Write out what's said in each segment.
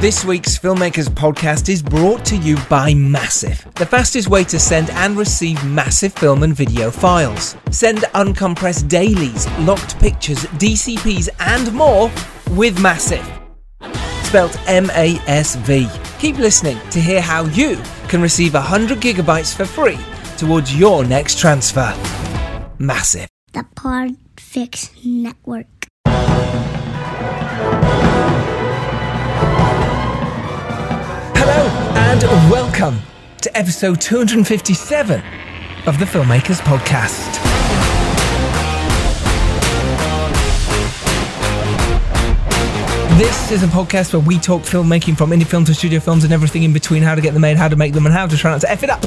This week's Filmmakers podcast is brought to you by Massive, the fastest way to send and receive massive film and video files. Send uncompressed dailies, locked pictures, DCPs, and more with Massive. Spelt M A S V. Keep listening to hear how you can receive 100 gigabytes for free towards your next transfer. Massive. The Podfix Network. And welcome to episode 257 of the Filmmakers Podcast. This is a podcast where we talk filmmaking from indie film to studio films and everything in between, how to get them made, how to make them, and how to try not to F it up.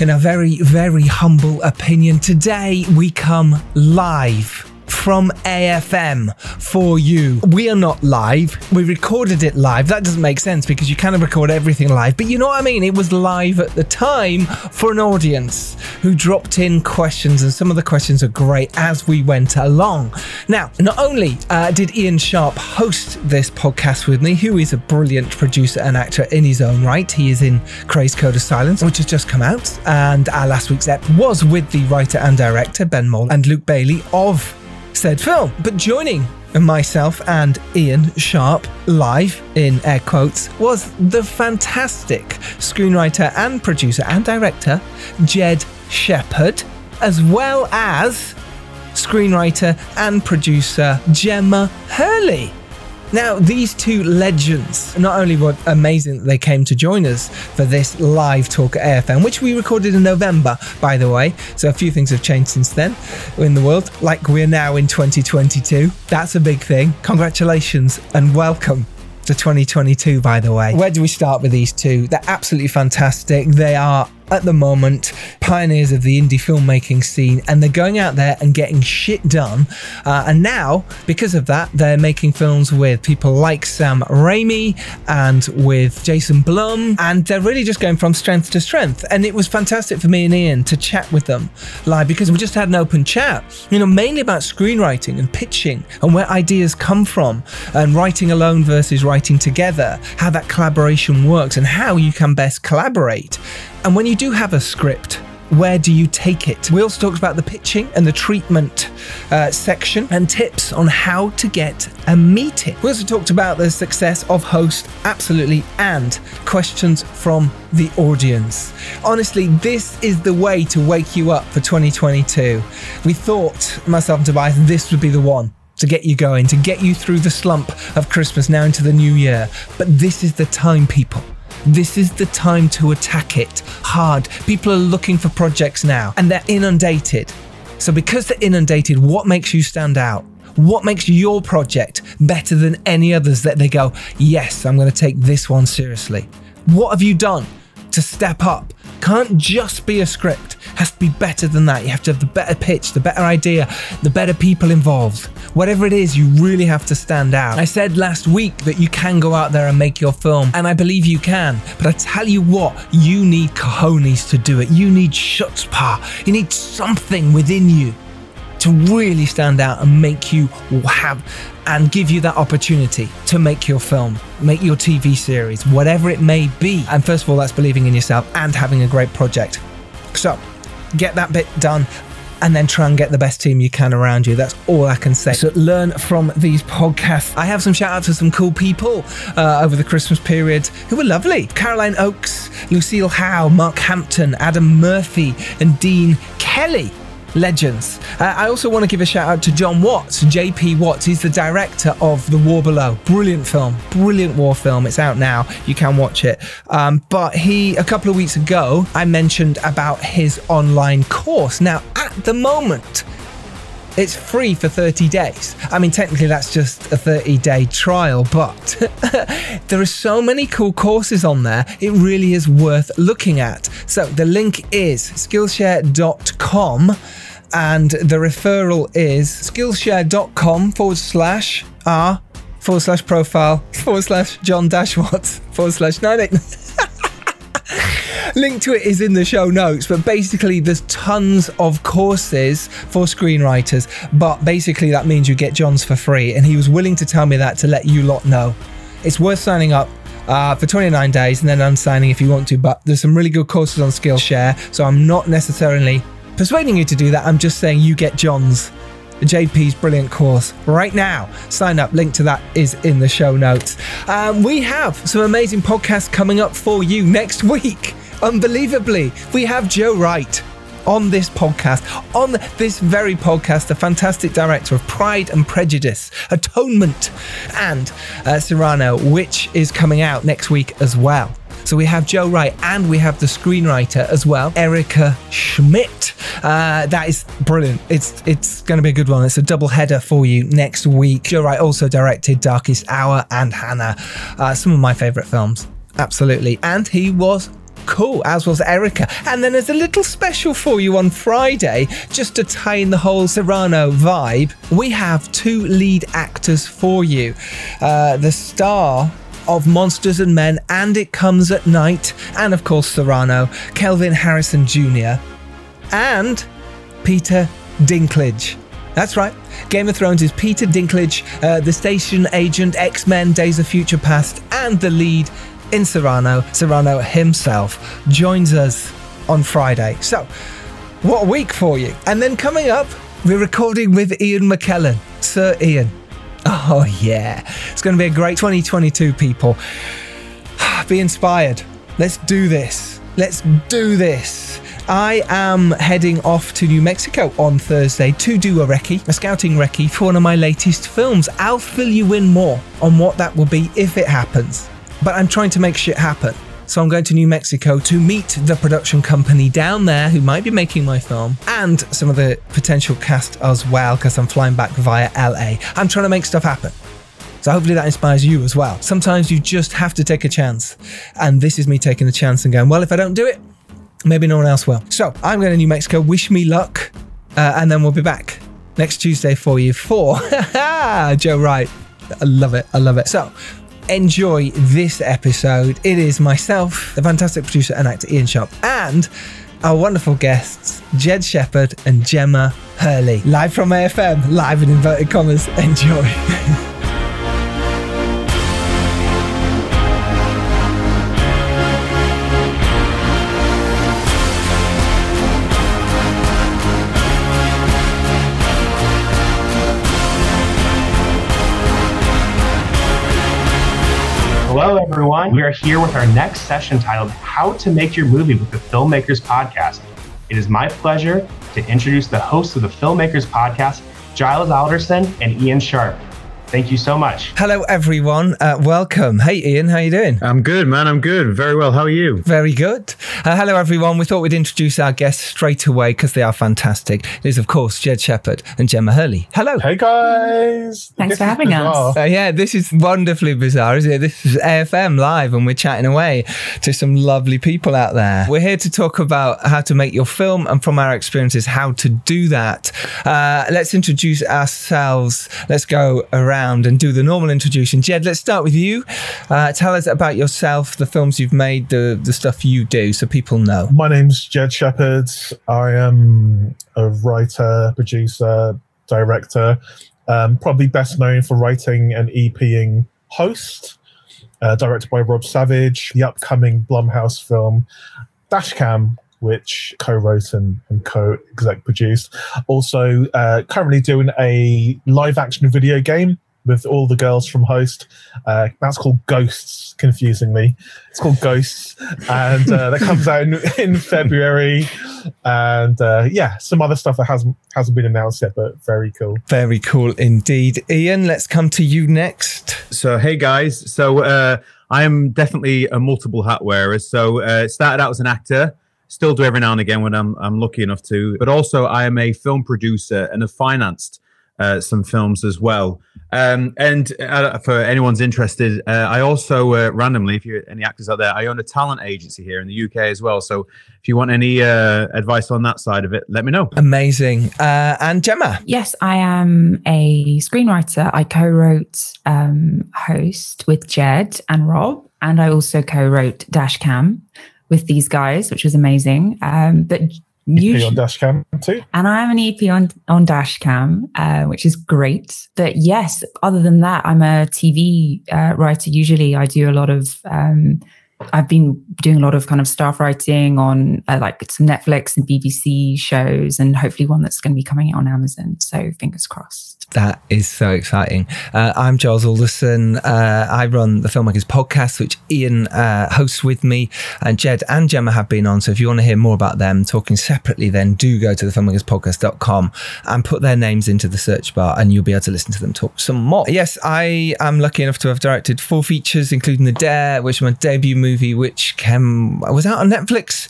In a very, very humble opinion, today we come live from AFM for you. We are not live. We recorded it live. That doesn't make sense because you kind of record everything live. But you know what I mean? It was live at the time for an audience who dropped in questions, and some of the questions are great as we went along. Now, not only uh, did Ian Sharp host this podcast with me, who is a brilliant producer and actor in his own right, he is in Crazed Code of Silence, which has just come out, and our last week's ep was with the writer and director Ben Mole and Luke Bailey of said film. But joining myself and Ian Sharp live in air quotes was the fantastic screenwriter and producer and director Jed Shepherd, as well as screenwriter and producer Gemma Hurley. Now, these two legends, not only were amazing that they came to join us for this live talk at AFM, which we recorded in November, by the way, so a few things have changed since then in the world, like we're now in 2022. That's a big thing. Congratulations and welcome to 2022, by the way. Where do we start with these two? They're absolutely fantastic. They are at the moment pioneers of the indie filmmaking scene and they're going out there and getting shit done. Uh, and now because of that they're making films with people like Sam Raimi and with Jason Blum and they're really just going from strength to strength. And it was fantastic for me and Ian to chat with them live because we just had an open chat you know mainly about screenwriting and pitching and where ideas come from and writing alone versus writing together how that collaboration works and how you can best collaborate and when you do have a script, where do you take it? We also talked about the pitching and the treatment uh, section and tips on how to get a meeting. We also talked about the success of host, absolutely, and questions from the audience. Honestly, this is the way to wake you up for 2022. We thought, myself and Tobias, this would be the one to get you going, to get you through the slump of Christmas now into the new year. But this is the time, people. This is the time to attack it hard. People are looking for projects now and they're inundated. So, because they're inundated, what makes you stand out? What makes your project better than any others that they go, yes, I'm going to take this one seriously? What have you done to step up? Can't just be a script, has to be better than that. You have to have the better pitch, the better idea, the better people involved. Whatever it is, you really have to stand out. I said last week that you can go out there and make your film, and I believe you can. But I tell you what, you need cojones to do it. You need chutzpah. You need something within you to really stand out and make you have and give you that opportunity to make your film, make your TV series, whatever it may be. And first of all, that's believing in yourself and having a great project. So get that bit done and then try and get the best team you can around you. That's all I can say. So learn from these podcasts. I have some shout outs to some cool people uh, over the Christmas period who were lovely. Caroline Oakes, Lucille Howe, Mark Hampton, Adam Murphy, and Dean Kelly legends. Uh, I also want to give a shout out to John Watts, JP Watts. He's the director of The War Below. Brilliant film, brilliant war film. It's out now. You can watch it. Um, but he, a couple of weeks ago, I mentioned about his online course. Now, at the moment, it's free for 30 days. I mean, technically, that's just a 30 day trial, but there are so many cool courses on there, it really is worth looking at. So the link is skillshare.com and the referral is skillshare.com forward slash r forward slash profile forward slash John Dash Watts forward slash 98. Link to it is in the show notes, but basically, there's tons of courses for screenwriters. But basically, that means you get John's for free, and he was willing to tell me that to let you lot know. It's worth signing up. uh, for 29 days and then unsigning if you want to. But there's some really good courses on Skillshare, so I'm not necessarily persuading you to do that. I'm just saying you get John's JP's brilliant course right now. Sign up. Link to that is in the show notes. Um, we have some amazing podcasts coming up for you next week. Unbelievably, we have Joe Wright on this podcast, on this very podcast, the fantastic director of Pride and Prejudice, Atonement, and uh, Cyrano, which is coming out next week as well. So we have Joe Wright and we have the screenwriter as well, Erica Schmidt. Uh, that is brilliant. It's it's going to be a good one. It's a double header for you next week. Joe Wright also directed Darkest Hour and Hannah, uh, some of my favourite films. Absolutely. And he was cool, as was Erica. And then there's a little special for you on Friday, just to tie in the whole Cyrano vibe. We have two lead actors for you. Uh, the star of Monsters and Men and It Comes at Night, and of course Cyrano, Kelvin Harrison Jr., and Peter Dinklage. That's right. Game of Thrones is Peter Dinklage, uh, the station agent, X Men, Days of Future Past, and the lead in Cyrano. Cyrano himself joins us on Friday. So, what a week for you. And then coming up, we're recording with Ian McKellen. Sir Ian. Oh, yeah. It's going to be a great 2022, people. Be inspired. Let's do this. Let's do this. I am heading off to New Mexico on Thursday to do a recce, a scouting recce for one of my latest films. I'll fill you in more on what that will be if it happens. But I'm trying to make shit happen. So I'm going to New Mexico to meet the production company down there who might be making my film and some of the potential cast as well because I'm flying back via LA. I'm trying to make stuff happen. So hopefully that inspires you as well. Sometimes you just have to take a chance. And this is me taking a chance and going, well, if I don't do it, maybe no one else will. So I'm going to New Mexico. Wish me luck. Uh, and then we'll be back next Tuesday for you for Joe Wright. I love it. I love it. So enjoy this episode. It is myself, the fantastic producer and actor Ian Sharp, and our wonderful guests, Jed Shepherd and Gemma Hurley, live from AFM, live in inverted commas. Enjoy. everyone. We are here with our next session titled How to Make Your Movie with the Filmmakers Podcast. It is my pleasure to introduce the hosts of the Filmmakers Podcast, Giles Alderson and Ian Sharp. Thank you so much. Hello, everyone. Uh, welcome. Hey, Ian, how are you doing? I'm good, man. I'm good. Very well. How are you? Very good. Uh, hello, everyone. We thought we'd introduce our guests straight away because they are fantastic. It is, of course, Jed Shepherd and Gemma Hurley. Hello. Hey guys! Thanks This for is having us. Uh, yeah, this is wonderfully bizarre, isn't it? This is AFM live, and we're chatting away to some lovely people out there. We're here to talk about how to make your film, and from our experiences, how to do that. Uh, let's introduce ourselves. Let's go around and do the normal introduction. Jed, let's start with you. Uh, tell us about yourself, the films you've made, the the stuff you do, so people know. My name's Jed Shepherd. I am a writer, producer, director. Um, probably best known for writing and EPing Host, uh, directed by Rob Savage, the upcoming Blumhouse film Dashcam, which co-wrote and, and co-exec produced. Also, uh, currently doing a live-action video game with all the girls from Host. Uh, that's called Ghosts, confusingly. It's called Ghosts, and uh, that comes out in, in February. And uh, yeah, some other stuff that hasn't hasn't been announced yet, but very cool. Very cool indeed. Ian, let's come to you next. So, hey guys. So, uh, I am definitely a multiple hat wearer. So, uh, started out as an actor, still do every now and again when I'm I'm lucky enough to. But also, I am a film producer and have financed uh, some films as well. Um, and uh, for anyone's interested, uh, I also uh, randomly, if you're any actors out there, I own a talent agency here in the UK as well. So, if you want any uh, advice on that side of it, let me know. Amazing. Uh, and Gemma. Yes, I am a screenwriter. I co wrote um, Host with Jed and Rob, and I also co wrote Dashcam with these guys, which was amazing. Um, but EP Usually- on Dashcam too. and I am an EP on on Dashcam, uh, which is great. But yes, other than that, I'm a TV uh, writer. Usually, I do a lot of. Um, I've been doing a lot of kind of staff writing on uh, like some Netflix and BBC shows, and hopefully one that's going to be coming out on Amazon. So fingers crossed. That is so exciting. Uh, I'm Giles Alderson. Uh, I run the Filmmakers Podcast, which Ian uh, hosts with me, and Jed and Gemma have been on. So if you want to hear more about them talking separately, then do go to thefilmmakerspodcast.com and put their names into the search bar, and you'll be able to listen to them talk some more. Yes, I am lucky enough to have directed four features, including The Dare, which is my debut movie, which came was out on Netflix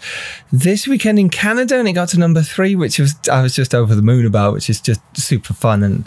this weekend in Canada, and it got to number three, which was I was just over the moon about, which is just super fun and.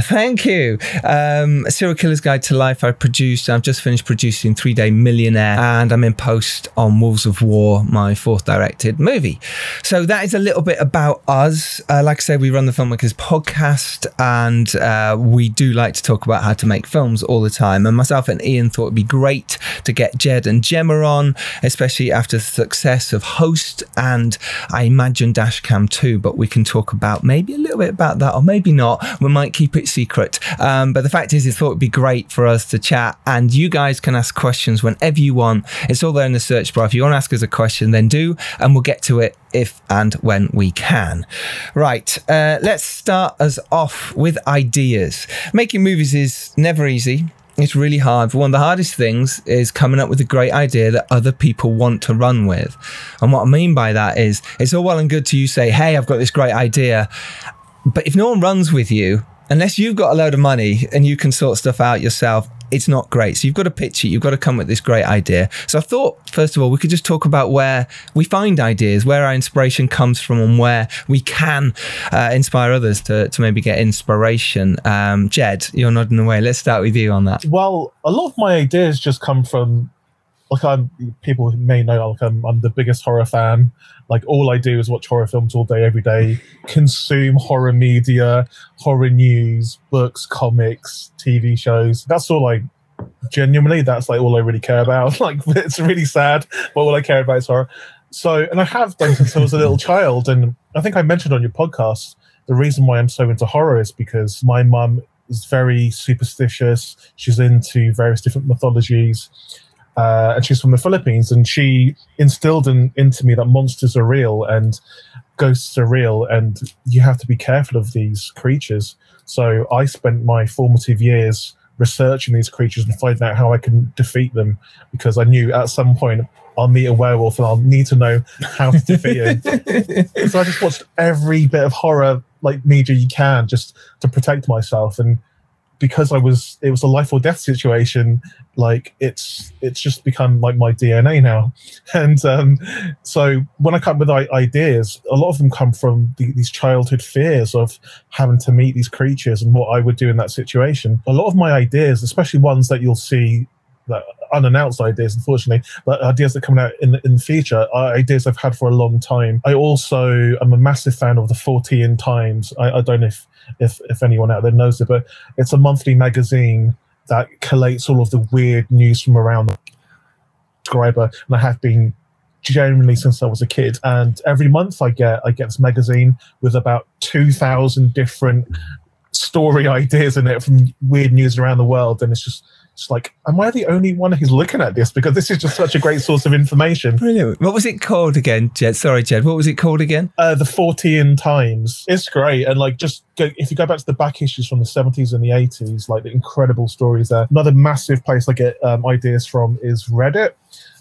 Thank you. Um, Serial Killer's Guide to Life. I produced. I've just finished producing Three Day Millionaire, and I'm in post on Wolves of War, my fourth directed movie. So that is a little bit about us. Uh, like I said, we run the Filmmakers Podcast, and uh, we do like to talk about how to make films all the time. And myself and Ian thought it'd be great to get Jed and Gemma on, especially after the success of Host and I imagine Dashcam too. But we can talk about maybe a little bit about that, or maybe not. We might keep it secret. Um, but the fact is, I thought it'd be great for us to chat, and you guys can ask questions whenever you want. It's all there in the search bar. If you want to ask us a question, then do, and we'll get to it if and when we can. Right, uh, let's start us off with ideas. Making movies is never easy. It's really hard. One of the hardest things is coming up with a great idea that other people want to run with. And what I mean by that is it's all well and good to you say, Hey, I've got this great idea. But if no one runs with you, unless you've got a load of money and you can sort stuff out yourself, it's not great. So you've got to pitch it. You've got to come with this great idea. So I thought, first of all, we could just talk about where we find ideas, where our inspiration comes from, and where we can uh, inspire others to, to maybe get inspiration. Um, Jed, you're nodding away. Let's start with you on that. Well, a lot of my ideas just come from like I'm people may know like I'm, I'm the biggest horror fan. Like all I do is watch horror films all day, every day, consume horror media, horror news, books, comics, TV shows. That's all I genuinely that's like all I really care about. Like it's really sad, but all I care about is horror. So and I have done since I was a little child. And I think I mentioned on your podcast the reason why I'm so into horror is because my mum is very superstitious. She's into various different mythologies uh, and she's from the Philippines, and she instilled in, into me that monsters are real and ghosts are real, and you have to be careful of these creatures. So I spent my formative years researching these creatures and finding out how I can defeat them, because I knew at some point I'll meet a werewolf and I'll need to know how to defeat him. so I just watched every bit of horror like media you can just to protect myself and because I was it was a life or death situation, like it's it's just become like my DNA now. And um, so when I come with ideas, a lot of them come from the, these childhood fears of having to meet these creatures and what I would do in that situation. A lot of my ideas, especially ones that you'll see that unannounced ideas, unfortunately, but ideas that come out in the, in the future are ideas I've had for a long time. I also am a massive fan of the Fortean Times. I, I don't know if, if if anyone out there knows it, but it's a monthly magazine that collates all of the weird news from around the subscriber, and I have been generally since I was a kid. And every month I get I get this magazine with about two thousand different story ideas in it from weird news around the world, and it's just it's like, am I the only one who's looking at this? Because this is just such a great source of information. Brilliant. What was it called again, Jed? Sorry, Jed. What was it called again? Uh, the Fortean Times. It's great. And like, just go, if you go back to the back issues from the 70s and the 80s, like the incredible stories there. Another massive place I get um, ideas from is Reddit.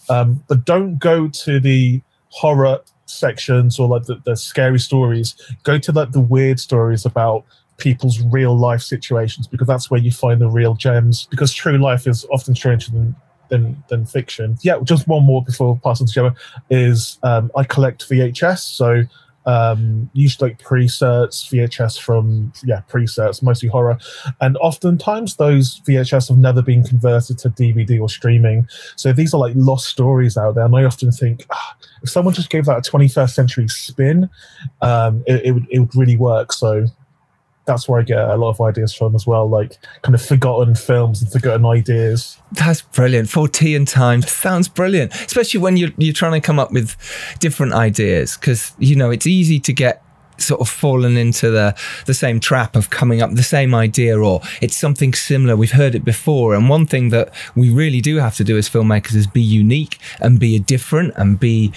Um, but don't go to the horror sections or like the, the scary stories. Go to like the weird stories about people's real life situations because that's where you find the real gems. Because true life is often stranger than than, than fiction. Yeah, just one more before passing to Gemma is um, I collect VHS, so um, usually like pre-certs VHS from yeah pre-certs, mostly horror, and oftentimes those VHS have never been converted to DVD or streaming. So these are like lost stories out there, and I often think ah, if someone just gave that a 21st century spin, um, it, it would it would really work. So that's where I get a lot of ideas from as well, like kind of forgotten films and forgotten ideas. That's brilliant. Fortean Times sounds brilliant, especially when you're, you're trying to come up with different ideas because, you know, it's easy to get sort of fallen into the the same trap of coming up the same idea or it's something similar we've heard it before and one thing that we really do have to do as filmmakers is be unique and be different and be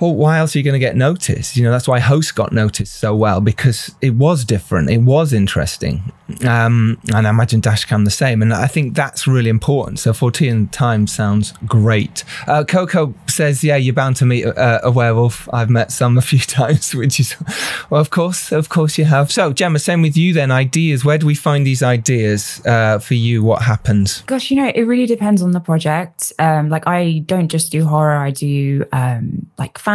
well, why else are you going to get noticed? You know, that's why Host got noticed so well because it was different, it was interesting. Um, and I imagine Dashcam the same. And I think that's really important. So Fortean Times sounds great. Uh, Coco says, Yeah, you're bound to meet a, a, werewolf. I've met some a few times, which is, well, of course, of course you have. So, Gemma, same with you then. Ideas. Where do we find these ideas uh, for you? What happens? Gosh, you know, it really depends on the project. Um, like, I don't just do horror, I do um, like fantasy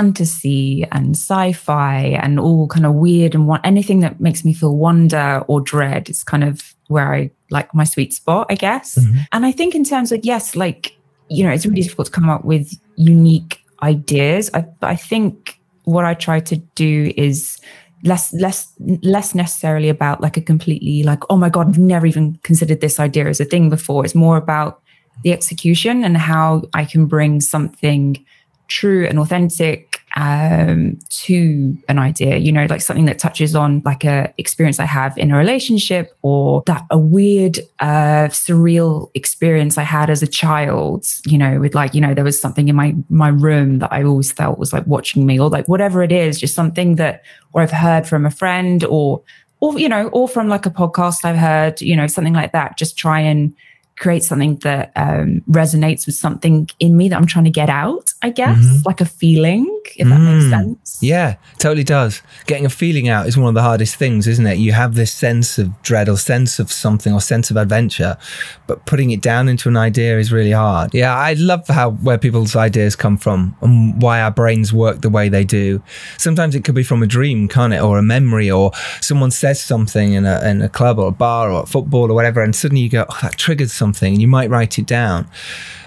and sci-fi and all kind of weird and want anything that makes me feel wonder or dread. It's kind of where I like my sweet spot, I guess. Mm-hmm. And I think in terms of yes, like you know, it's really difficult to come up with unique ideas. I I think what I try to do is less less less necessarily about like a completely like oh my god I've never even considered this idea as a thing before. It's more about the execution and how I can bring something true and authentic um, to an idea you know like something that touches on like a experience i have in a relationship or that a weird uh, surreal experience i had as a child you know with like you know there was something in my my room that i always felt was like watching me or like whatever it is just something that or i've heard from a friend or or you know or from like a podcast i've heard you know something like that just try and create something that um, resonates with something in me that I'm trying to get out, I guess, mm-hmm. like a feeling, if that makes mm. sense. Yeah, totally does. Getting a feeling out is one of the hardest things, isn't it? You have this sense of dread or sense of something or sense of adventure, but putting it down into an idea is really hard. Yeah, I love how where people's ideas come from and why our brains work the way they do. Sometimes it could be from a dream, can't it? Or a memory, or someone says something in a, in a club or a bar or football or whatever, and suddenly you go, oh, that triggered something something and you might write it down.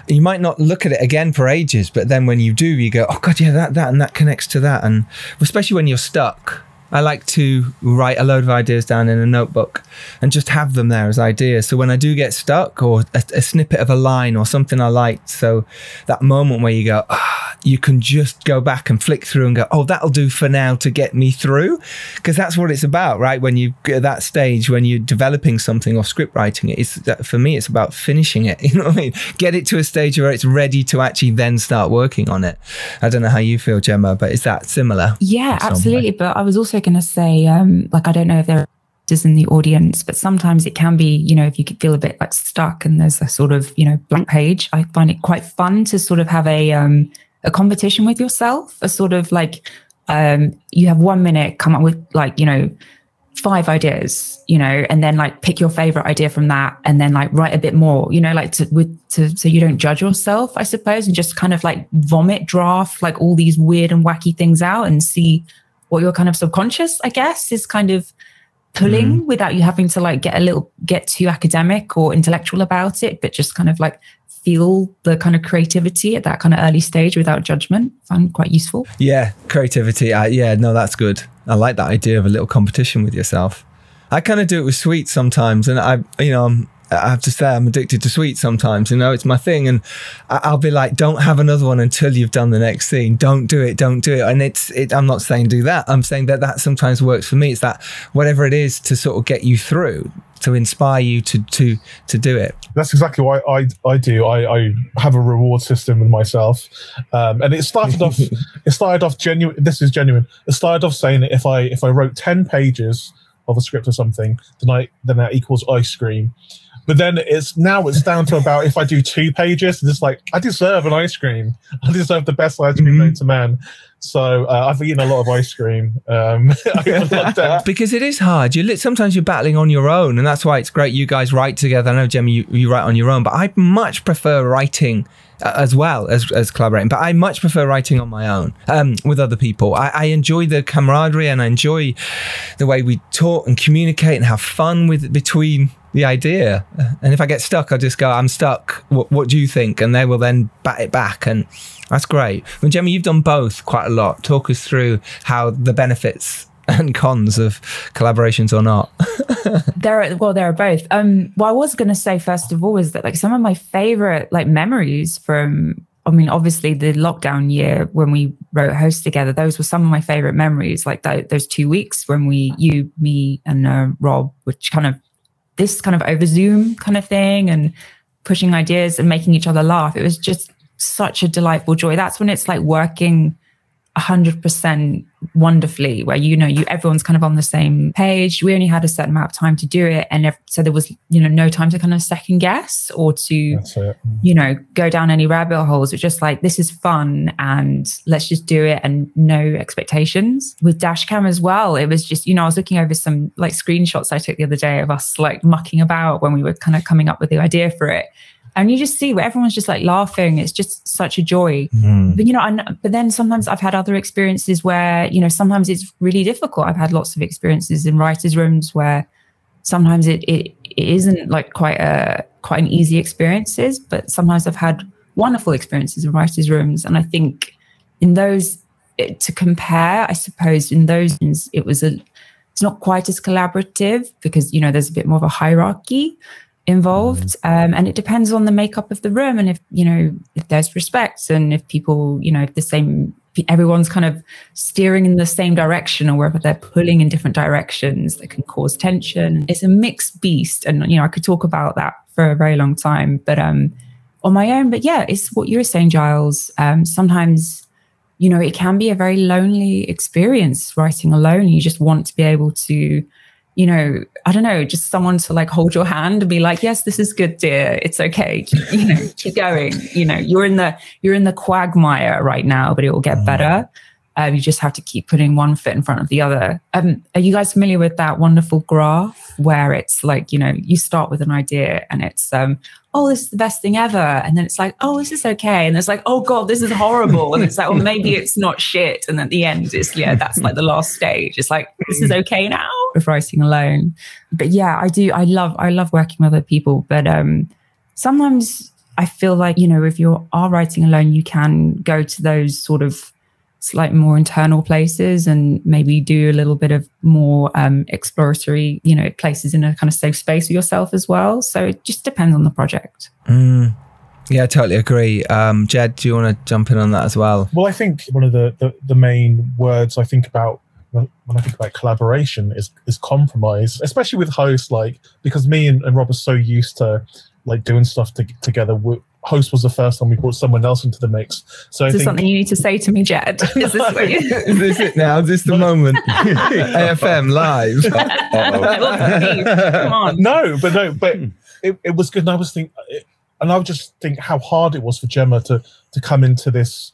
You might not look at it again for ages, but then when you do, you go, oh God, yeah, that, that, and that connects to that. And especially when you're stuck, I like to write a load of ideas down in a notebook and just have them there as ideas. So when I do get stuck or a, a snippet of a line or something I liked, so that moment where you go, ah, you can just go back and flick through and go, oh, that'll do for now to get me through. Because that's what it's about, right? When you get at that stage, when you're developing something or script writing it, it's, for me, it's about finishing it. You know what I mean? Get it to a stage where it's ready to actually then start working on it. I don't know how you feel, Gemma, but is that similar? Yeah, absolutely. But I was also going to say, um, like, I don't know if there is in the audience, but sometimes it can be, you know, if you feel a bit like stuck and there's a sort of, you know, blank page, I find it quite fun to sort of have a, um, a competition with yourself, a sort of like, um, you have one minute, come up with like, you know, five ideas, you know, and then like pick your favorite idea from that and then like write a bit more, you know, like to with to so you don't judge yourself, I suppose, and just kind of like vomit draft like all these weird and wacky things out and see what your kind of subconscious, I guess, is kind of pulling mm-hmm. without you having to like get a little get too academic or intellectual about it, but just kind of like feel the kind of creativity at that kind of early stage without judgment. I find quite useful. Yeah, creativity. Uh, yeah, no, that's good. I like that idea of a little competition with yourself. I kind of do it with sweets sometimes, and I, you know, I'm I have to say I'm addicted to sweets sometimes. You know, it's my thing, and I'll be like, "Don't have another one until you've done the next scene. Don't do it. Don't do it." And it's, it, I'm not saying do that. I'm saying that that sometimes works for me. It's that whatever it is to sort of get you through, to inspire you to to to do it. That's exactly what I I, do. I, I have a reward system with myself, um, and it started off. it started off genuine. This is genuine. It started off saying that if I if I wrote ten pages of a script or something, then I then that equals ice cream. But then it's now it's down to about if I do two pages, it's like I deserve an ice cream. I deserve the best ice cream mm-hmm. known to man. So uh, I've eaten a lot of ice cream um, because it is hard. You sometimes you're battling on your own, and that's why it's great you guys write together. I know, Gemma, you, you write on your own, but I much prefer writing uh, as well as, as collaborating. But I much prefer writing on my own um, with other people. I, I, enjoy the camaraderie and I enjoy the way we talk and communicate and have fun with between the idea. And if I get stuck, I just go, I'm stuck. What, what do you think? And they will then bat it back. And that's great. Well, Gemma, you've done both quite a lot. Talk us through how the benefits and cons of collaborations or not? there are well, there are both. Um, what I was going to say first of all is that like some of my favorite like memories from I mean, obviously, the lockdown year when we wrote Host together, those were some of my favorite memories. Like th- those two weeks when we, you, me, and uh, Rob, which kind of this kind of over Zoom kind of thing and pushing ideas and making each other laugh. It was just such a delightful joy. That's when it's like working 100% wonderfully where you know you everyone's kind of on the same page. We only had a certain amount of time to do it and if, so there was you know no time to kind of second guess or to you know go down any rabbit holes. It's just like this is fun and let's just do it and no expectations. With dashcam as well it was just you know i was looking over some like screenshots i took the other day of us like mucking about when we were kind of coming up with the idea for it and you just see where everyone's just like laughing. It's just such a joy. Mm. but you know I, but then sometimes i've had other experiences where you know sometimes it's really difficult. I've had lots of experiences in writers rooms where sometimes it, it, it isn't like quite a quite an easy experiences but sometimes i've had wonderful experiences in writers rooms. And i think in those it, to compare i suppose in those it was a it's not quite as collaborative because you know there's a bit more of a hierarchy involved um, and it depends on the makeup of the room and if you know if there's respect and if people you know if the same everyone's kind of steering in the same direction or whether they're pulling in different directions that can cause tension. It's a mixed beast and you know i could talk about that for a very long time but um on my own but yeah it's what you were saying giles. Um sometimes you know it can be a very lonely experience writing alone. You just want to be able to you know, I don't know, just someone to like hold your hand and be like, yes, this is good, dear. It's okay. You know, keep going. You know, you're in the you're in the quagmire right now, but it will get mm. better. Um, you just have to keep putting one foot in front of the other. Um, are you guys familiar with that wonderful graph where it's like, you know, you start with an idea and it's, um, oh, this is the best thing ever. And then it's like, oh, this is okay. And it's like, oh God, this is horrible. And it's like, well, maybe it's not shit. And at the end, it's, yeah, that's like the last stage. It's like, this is okay now with writing alone. But yeah, I do. I love, I love working with other people. But um, sometimes I feel like, you know, if you are writing alone, you can go to those sort of, slightly more internal places and maybe do a little bit of more um, exploratory, you know, places in a kind of safe space for yourself as well. So it just depends on the project. Mm. Yeah, I totally agree. Um, Jed, do you want to jump in on that as well? Well, I think one of the, the, the main words I think about when I think about collaboration is is compromise, especially with hosts. Like because me and, and Rob are so used to like doing stuff to, together host was the first time we brought someone else into the mix. So is this something you need to say to me, Jed? Is this, you... is this it now? Is this the moment? AFM live. Come on. No, but no, but it, it was good. And I was thinking, and I would just think how hard it was for Gemma to to come into this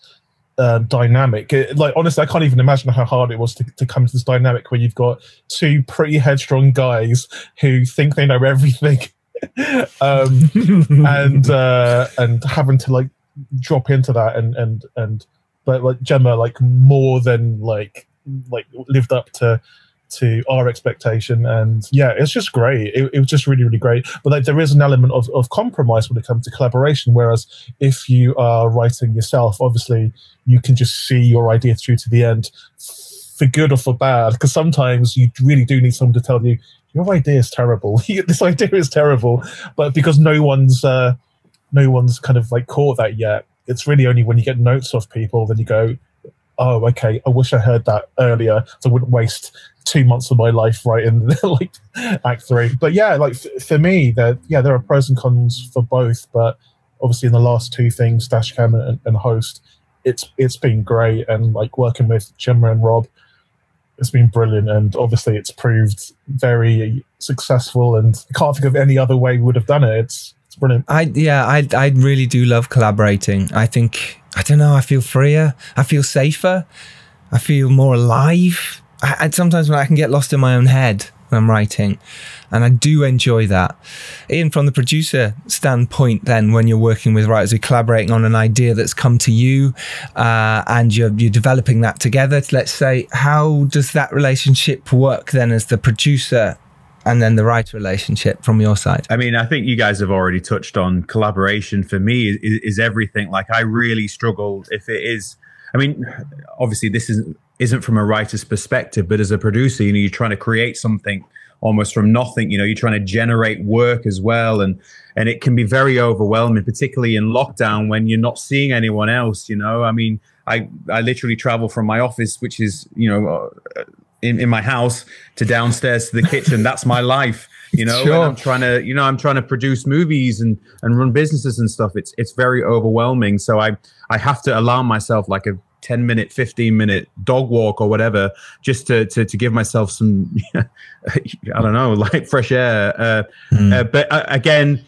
uh, dynamic. It, like honestly, I can't even imagine how hard it was to, to come to this dynamic where you've got two pretty headstrong guys who think they know everything um, and uh, and having to like drop into that and and and but like Gemma like more than like like lived up to to our expectation. And yeah it's just great. It, it was just really really great. But like there is an element of, of compromise when it comes to collaboration. Whereas if you are writing yourself obviously you can just see your idea through to the end for good or for bad. Because sometimes you really do need someone to tell you your idea is terrible. this idea is terrible, but because no one's uh, no one's kind of like caught that yet, it's really only when you get notes off people then you go, oh, okay, I wish I heard that earlier, so I wouldn't waste two months of my life writing like Act Three. But yeah, like f- for me, there yeah there are pros and cons for both, but obviously in the last two things, Dashcam and, and Host, it's it's been great, and like working with Gemma and Rob it's been brilliant and obviously it's proved very successful and I can't think of any other way we would have done it. It's it's brilliant. I yeah, I I really do love collaborating. I think I don't know, I feel freer, I feel safer, I feel more alive. I, I sometimes when I can get lost in my own head I'm writing. And I do enjoy that. Ian, from the producer standpoint, then, when you're working with writers, you're collaborating on an idea that's come to you uh, and you're, you're developing that together, let's say, how does that relationship work then as the producer and then the writer relationship from your side? I mean, I think you guys have already touched on collaboration for me is, is everything. Like, I really struggle if it is. I mean, obviously, this is isn't from a writer's perspective, but as a producer, you know, you're trying to create something almost from nothing. You know, you're trying to generate work as well, and and it can be very overwhelming, particularly in lockdown when you're not seeing anyone else. You know, I mean, I I literally travel from my office, which is you know. Uh, in, in my house to downstairs to the kitchen. That's my life you know sure. i'm trying to you know i'm trying to produce movies and and run businesses and stuff it's it's very overwhelming so i i have to allow myself like a 10 minute 15 minute dog walk or whatever just to to, to give myself some i don't know like fresh air. Uh, mm. uh, but uh, again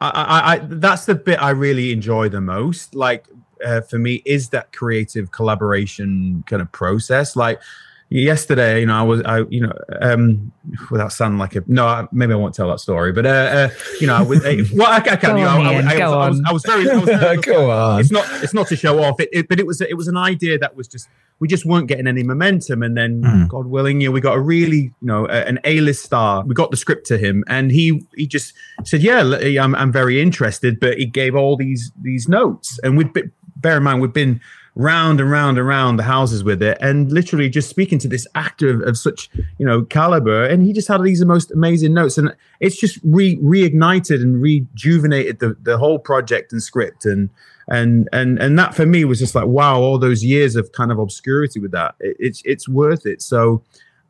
I, I, I that's the bit i really enjoy the most. Like uh, for me is that creative collaboration kind of process. Like yesterday, you know, I was, I, you know, um, without sounding like a, no, maybe I won't tell that story, but, uh, uh you know, with, uh, well, I, I can, you know, I, I, I, was, I, was, very, I was very go on. It's not, it's not to show off it, it, but it was, it was an idea that was just, we just weren't getting any momentum. And then, mm. God willing, you know, we got a really, you know, an A-list star. We got the script to him, and he he just said, "Yeah, I'm I'm very interested." But he gave all these these notes, and we'd bear in mind we've been round and round and round the houses with it and literally just speaking to this actor of, of, such you know caliber. And he just had these most amazing notes. And it's just re reignited and rejuvenated the, the whole project and script. And and and and that for me was just like wow all those years of kind of obscurity with that. It, it's it's worth it. So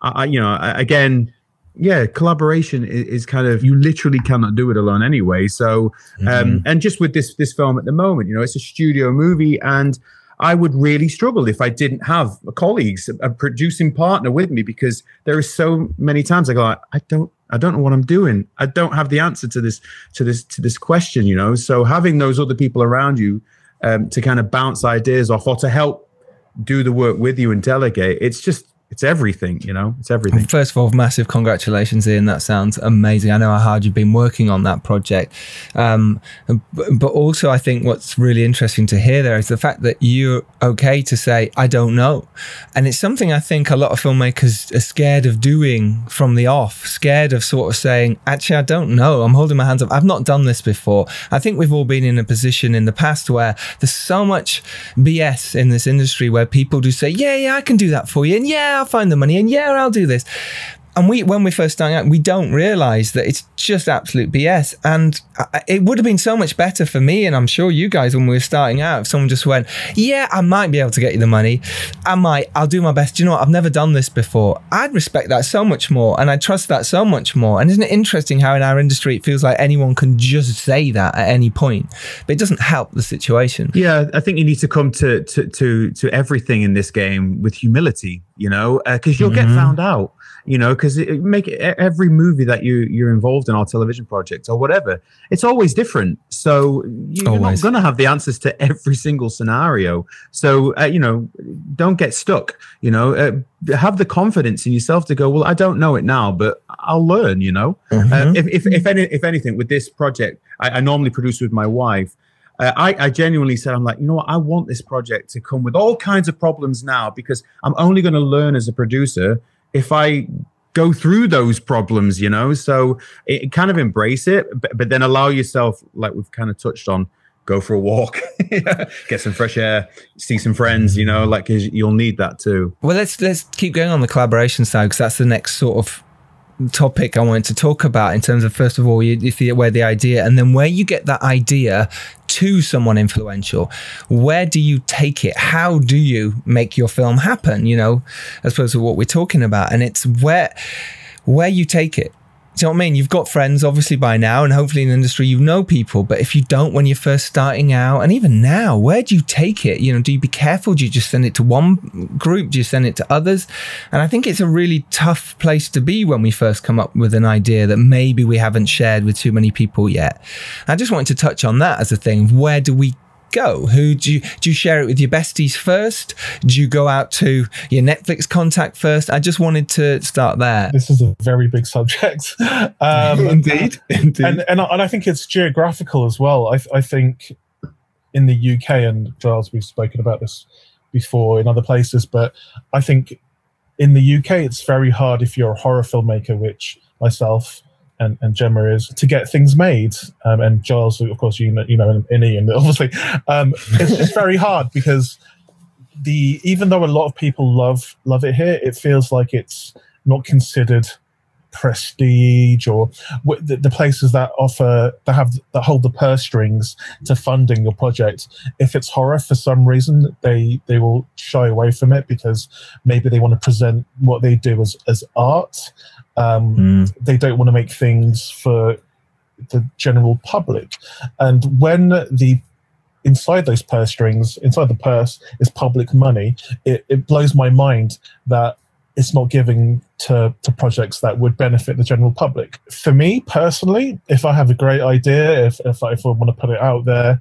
i you know again yeah collaboration is, is, kind of you literally cannot do it alone anyway. So um mm-hmm. and just with this this film at the moment you know it's a studio movie and I would really struggle if I didn't have colleagues, a producing partner with me, because there are so many times I go, I don't, I don't know what I'm doing. I don't have the answer to this, to this, to this question. You know, so having those other people around you um, to kind of bounce ideas off or to help do the work with you and delegate, it's just it's everything, you know, it's everything. First of all, massive congratulations, Ian. That sounds amazing. I know how hard you've been working on that project. Um, but also, I think what's really interesting to hear there is the fact that you're okay to say, I don't know. And it's something I think a lot of filmmakers are scared of doing from the off, scared of sort of saying, actually, I don't know. I'm holding my hands up. I've not done this before. I think we've all been in a position in the past where there's so much BS in this industry where people do say, yeah, yeah, I can do that for you. And yeah, I'll find the money and yeah, I'll do this. And we, when we first starting out, we don't realize that it's just absolute BS. And it would have been so much better for me, and I'm sure you guys, when we were starting out, if someone just went, "Yeah, I might be able to get you the money. I might. I'll do my best." Do you know what? I've never done this before. I'd respect that so much more, and I trust that so much more. And isn't it interesting how in our industry it feels like anyone can just say that at any point, but it doesn't help the situation. Yeah, I think you need to come to to to, to everything in this game with humility. You know, because uh, you'll mm-hmm. get found out you know, because make it, every movie that you you're involved in, our television project or whatever, it's always different. So you're always. not going to have the answers to every single scenario. So uh, you know, don't get stuck. You know, uh, have the confidence in yourself to go. Well, I don't know it now, but I'll learn. You know, mm-hmm. uh, if if if, any, if anything, with this project, I, I normally produce with my wife. Uh, I, I, genuinely said, I'm like, you know what? I want this project to come with all kinds of problems now because I'm only going to learn as a producer if I go through those problems, you know. So it, kind of embrace it, but, but, then allow yourself, like we've kind of touched on, go for a walk, get some fresh air, see some friends, you know, like you'll need that too. Well, let's let's keep going on the collaboration side because that's the next sort of topic I wanted to talk about in terms of first of all you, you where the idea and then where you get that idea to someone influential. Where do you take it? How do you make your film happen? You know as opposed to what we're talking about. And it's where where you take it do you know what I mean? You've got friends obviously by now, and hopefully in the industry you know people. But if you don't when you're first starting out, and even now, where do you take it? You know, do you be careful? Do you just send it to one group? Do you send it to others? And I think it's a really tough place to be when we first come up with an idea that maybe we haven't shared with too many people yet. I just wanted to touch on that as a thing. Where do we go? Who do you do you share it with your besties first? Do you go out to your Netflix contact first? I just wanted to start there. This is a very big subject. Um, indeed, indeed. And, and, and I think it's geographical as well. I, I think in the UK and Giles, we've spoken about this before in other places, but I think in the UK it's very hard if you're a horror filmmaker, which myself and, and Gemma is to get things made. Um, and Giles, of course, you know, you know, and, Ian, obviously, um, it's, very hard because the even though a lot of people love love it here, it feels like it's not considered prestige or the, the places that offer that have that hold the purse strings to funding your project. If it's horror for some reason they they will shy away from it because maybe they want to present what they do as as art um, Mm. they don't want to make things for the general public and when the inside those purse strings inside the purse is public money it, it blows my mind that it's not giving to, to projects that would benefit the general public. For me personally, if I have a great idea, if, if, I, if I want to put it out there,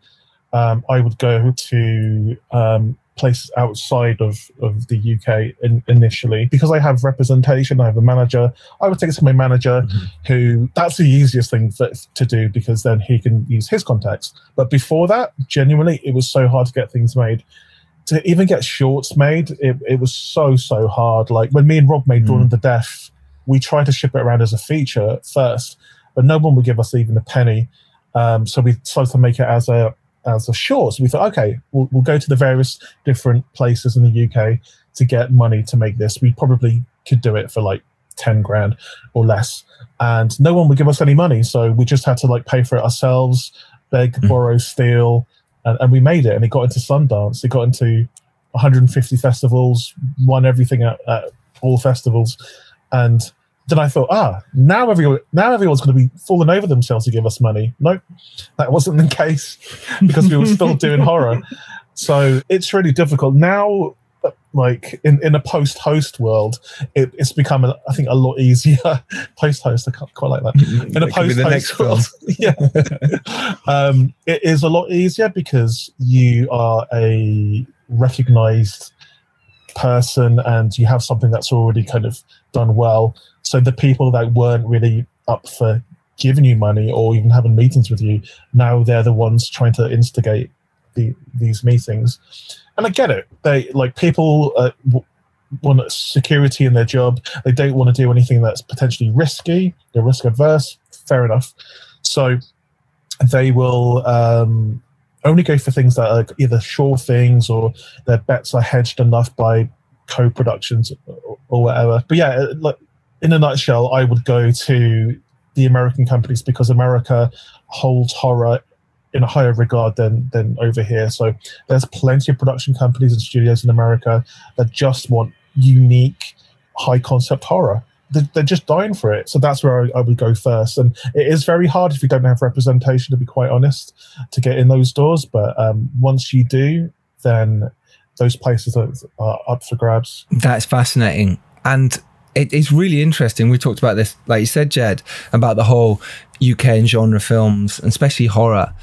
um, I would go to um, places outside of, of the UK in, initially. Because I have representation, I have a manager, I would take it to my manager who that's the easiest thing for, to do because then he can use his contacts. But before that, genuinely, it was so hard to get things made to even get shorts made, it, it was so so hard. Like when me and Rob made Dawn of the Deaf, we tried to ship it around as a feature first, but no one would give us even a penny. Um, so we decided to make it as a as a short. So we thought, okay, we'll, we'll go to the various different places in the UK to get money to make this. We probably could do it for like ten grand or less, and no one would give us any money. So we just had to like pay for it ourselves, beg, hmm. borrow, steal and, and we made it and it got into sundance it got into 150 festivals won everything at, at all festivals and then i thought ah now everyone now everyone's going to be falling over themselves to give us money. Nope that wasn't the case because we were still doing horror. So it's really difficult. Now like in, in a post host world it, it's become a, i think a lot easier. Post host i can't quite like that. In a That post host world yeah. Um, it is a lot easier because you are a recognized person and you have something that's already kind of done well. So the people that weren't really up for giving you money or even having meetings with you, now they're the ones trying to instigate the, these meetings. And I get it. They like people uh, want security in their job. They don't want to do anything that's potentially risky. They're risk adverse. Fair enough. So they will um, only go for things that are either sure things or their bets are hedged enough by co-productions or, or whatever. But yeah, like in a nutshell, I would go to the American companies because America holds horror in a higher regard than than over here. So there's plenty of production companies and studios in America that just want unique, high concept horror. They're, just dying for it. So that's where I, would go first. And it is very hard if you don't have representation, to be quite honest, to get in those doors. But um, once you do, then those places are up for grabs. That's fascinating. And it, it's really interesting. We talked about this, like you said, Jed, about the whole UK and genre films, especially horror.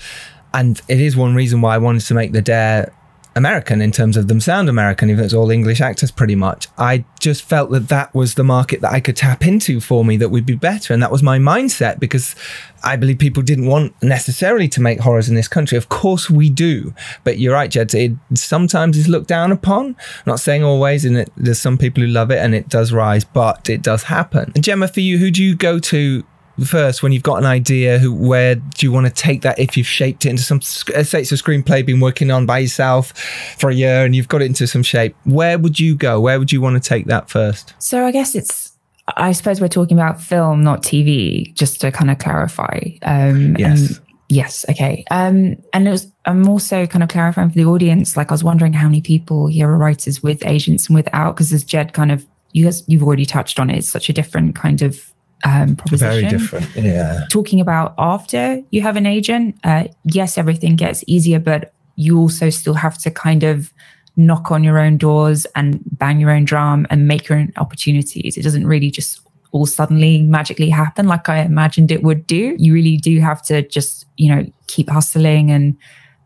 And it is one reason why I wanted to make the Dare American in terms of them sound American, even though it's all English actors pretty much. I just felt that that was the market that I could tap into for me that would be better. And that was my mindset because I believe people didn't want necessarily to make horrors in this country. Of course we do. But you're right, Jed. It sometimes is looked down upon. I'm not saying always, and it, there's some people who love it and it does rise, but it does happen. And Gemma, for you, who do you go to first when you've got an idea who where do you want to take that if you've shaped it into some sc- let's say it's a screenplay been working on by yourself for a year and you've got it into some shape where would you go where would you want to take that first So I guess it's. I suppose we're talking about film, not TV, just to kind of clarify. Um, Yes. Yes. Okay. Um, and it was. I'm also kind of clarifying for the audience. Like I was wondering how many people here are writers with agents and without, because as Jed kind of you guys you've already touched on it. It's such a different kind of um, proposition. very different yeah talking about after you have an agent, uh, yes, everything gets easier, but you also still have to kind of knock on your own doors and bang your own drum and make your own opportunities. It doesn't really just all suddenly magically happen like I imagined it would do. You really do have to just, you know, keep hustling and,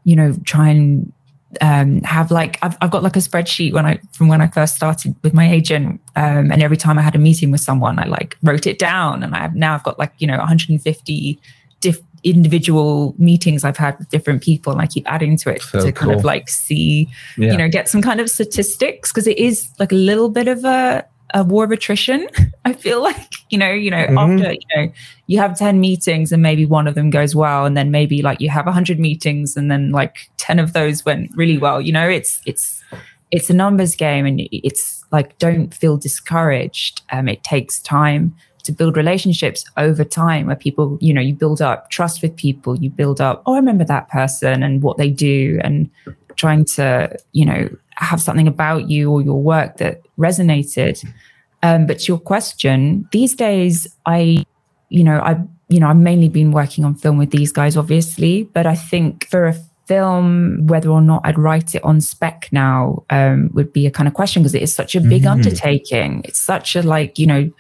you know, try and um, have like I've, I've got like a spreadsheet when I from when I first started with my agent, um, and every time I had a meeting with someone, I like wrote it down, and I have now I've got like you know 150 diff- individual meetings I've had with different people, and I keep adding to it So to kind of like see yeah. you know get some kind of statistics because it is like a little bit of a a war of attrition. I feel like you know you know Mhm. after you know you have 10 meetings and maybe one of them goes well and then maybe like you have 100 meetings and then like 10 of those went really well you know it's it's it's a numbers game and it's like don't feel discouraged um, it takes time to build relationships over time where people you know you build up trust with people you build up oh i remember that person and what they do and trying to you know have something about you or your work that resonated um, but to your question these days i you know i you know i've mainly been working on film with these guys obviously but i think for a film, whether or not I'd write it on spec now um, would be a kind of question because it is such a big mm-hmm. undertaking. It's such a like, you know,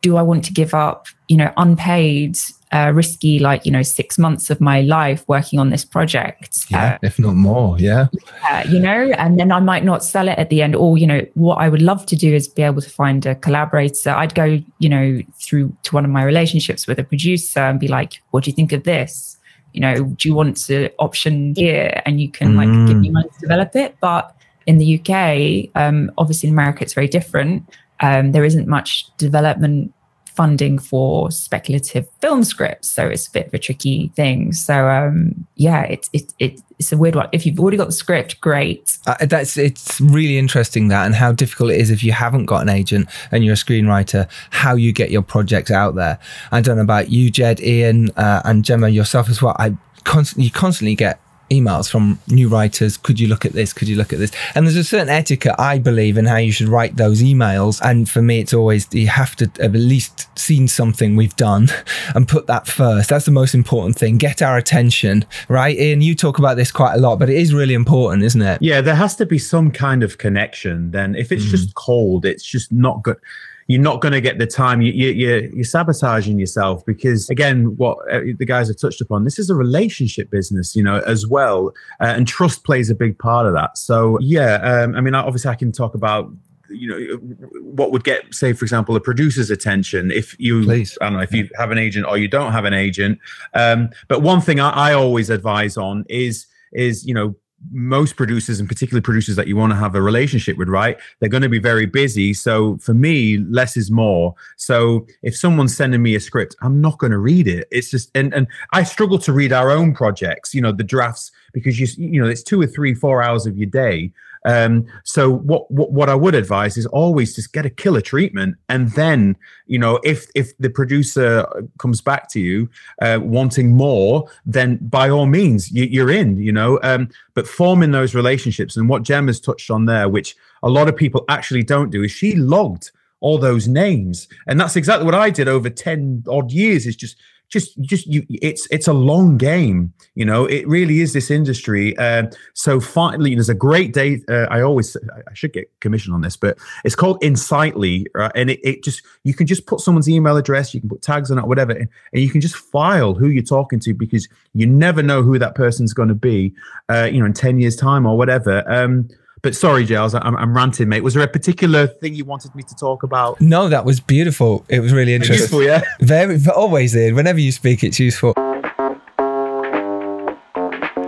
do I want to give up, you know, unpaid, uh, risky, like, you know, six months of my life working on this project? Yeah, uh, if not more. Yeah. yeah. You know, and then I might not sell it at the end. Or, you know, what I would love to do is be able to find a collaborator. I'd go, you know, through to one of my relationships with a producer and be like, what do you think of this? you know, do you want to option here? And you can like give me mm. money to develop it. But in the UK, um, obviously in America, it's very different. Um, there isn't much development funding for speculative film scripts, so it's a bit of a tricky thing. So um, yeah, it's it, it, it's a weird one. If you've already got the script, great. Uh, that's it's really interesting that and how difficult it is if you haven't got an agent and you're a screenwriter, how you get your projects out there. I don't know about you, Jed, Ian, uh, and Gemma yourself as well. I constantly you constantly get emails from new writers. Could you look at this? Could you look at this? And there's a certain etiquette, I believe, in how you should write those emails. And for me, it's always you have to have at least seen something we've done and put that first. That's the most important thing. Get our attention, right? Ian, you talk about this quite a lot, but it is really important, isn't it? Yeah, there has to be some kind of connection. Then if it's mm. just cold, it's just not good you're not going to get the time. You, you, you're, you're sabotaging yourself because, again, what uh, the guys have touched upon, this is a relationship business, you know, as well. Uh, and trust plays a big part of that. So, yeah, um, I mean, obviously, I can talk about you know what would get say for example a producer's attention if you Please. i don't know if you have an agent or you don't have an agent um, but one thing I, I always advise on is is you know most producers and particularly producers that you want to have a relationship with right? They're going to be very busy. So for me less is more. So if someone's sending me a script i'm not going to read it. It's just and and i struggle to read our own projects you know the drafts because you you know it's two or three four hours of your day um, so what, what what I would advise is always just get a killer treatment, and then you know if if the producer comes back to you uh, wanting more, then by all means you, are in. You know, um, but forming those relationships and what Jem has touched on there, which a lot of people actually don't do, is she logged all those names, and that's exactly what I did over ten odd years. Is just just just you it's it's a long game you know it really is this industry uh, so finally there's a great day uh, i always i should get commission on this but it's called insightly right? and it, it just you can just put someone's email address you can put tags on it whatever and, and you can just file who you're talking to because you never know who that person's going to be uh, you know in 10 years time or whatever um, but sorry, Giles, I'm, I'm, ranting, mate. Was there a particular thing you wanted me to talk about? No, that was beautiful. It was really interesting. Useful, yeah. Very, always, in. Whenever you speak, it's useful.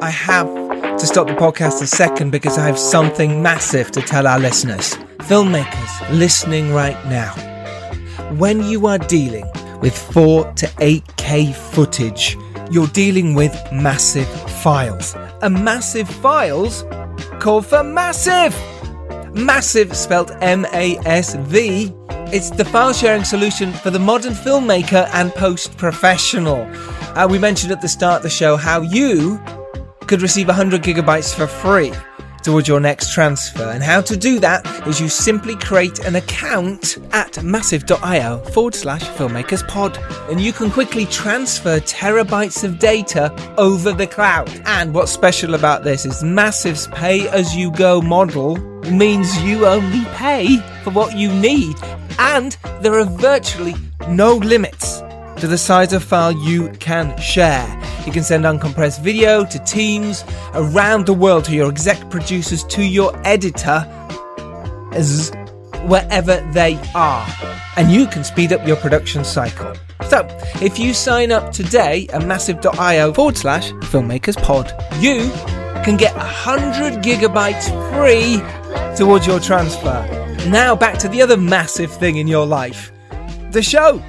I have to stop the podcast a second because I have something massive to tell our listeners, filmmakers listening right now. When you are dealing with 4 to 8K footage, you're dealing with massive files. And massive files called for Massive. MASV, spelt M A S V, it's the file sharing solution for the modern filmmaker and post professional. Uh, we mentioned at the start of the show how you could receive 100 gigabytes for free towards your next transfer. And how to do that is you simply create an account at massive.io forward slash filmmakers pod. And you can quickly transfer terabytes of data over the cloud. And what's special about this is MASV's pay as you go model means you only pay for what you need. And there are virtually no limits to the size of file you can share. You can send uncompressed video to teams around the world, to your exec producers, to your editor, as wherever they are. And you can speed up your production cycle. So, if you sign up today at massive.io forward slash filmmakers pod, you can get 100 gigabytes free towards your transfer. Now, back to the other massive thing in your life the show.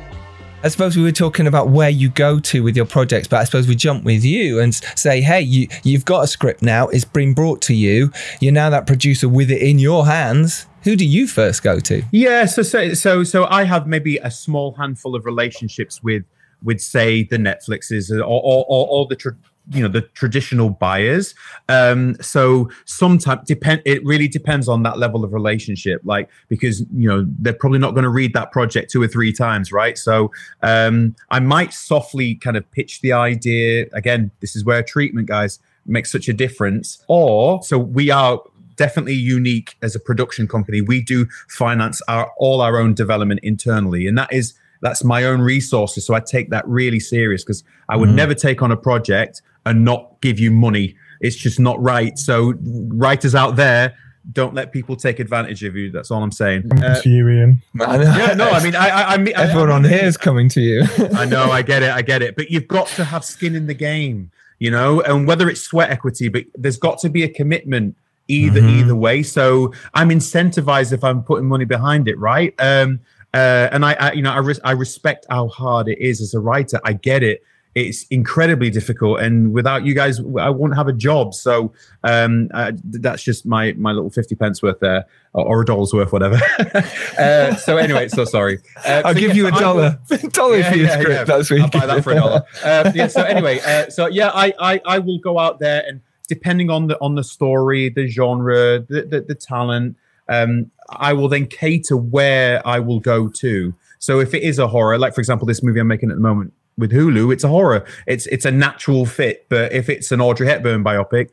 I suppose we were talking about where you go to with your projects, but I suppose we jump with you and say, hey, you you've got a script now. It's been brought to you. You're now that producer with it in your hands. Who do you first go to? Yeah, so so so so I have maybe a small handful of relationships with with say the Netflixes or or, or, or the tra- you know the traditional buyers. Um so sometimes depend it really depends on that level of relationship like because you know they're probably not going to read that project two or three times right? So um i might softly kind of pitch the idea again this is where treatment guys makes such a difference. Or so we are definitely unique as a production company. We do finance our all our own development internally and that is that's my own resources. So i take that really serious because i would Mm. never take on a project and not give you money it's just not right so writers out there don't let people take advantage of you that's all i'm saying uh, to you, Ian. yeah no i mean i i, I mean I- Everyone on here is coming to you. I know, I get it, I get it. But you've got to have skin in the game, you know, and whether it's sweat equity, but there's got to be a commitment either Mhm. either way. So I'm incentivized if I'm putting money behind it, right? Um, uh, and I, I, you know, I, res- I respect how hard it is as a writer. I get it. It's incredibly difficult, and without you guys, I won't have a job. So um, uh, that's just my my little fifty pence worth there, or, a dollar's worth, whatever. uh, so anyway, so sorry. Uh, I'll so give you a will- dollar. dollar yeah, for your yeah, script. yeah. That's what I'll buy that for a dollar. Um, yeah. So anyway, uh, so yeah, I, I I will go out there and depending on the on the story, the genre, the the, the talent, um, I will then cater where I will go to. So if it is a horror, like for example, this movie I'm making at the moment with Hulu, it's a horror. It's it's a natural fit. But if it's an Audrey Hepburn biopic,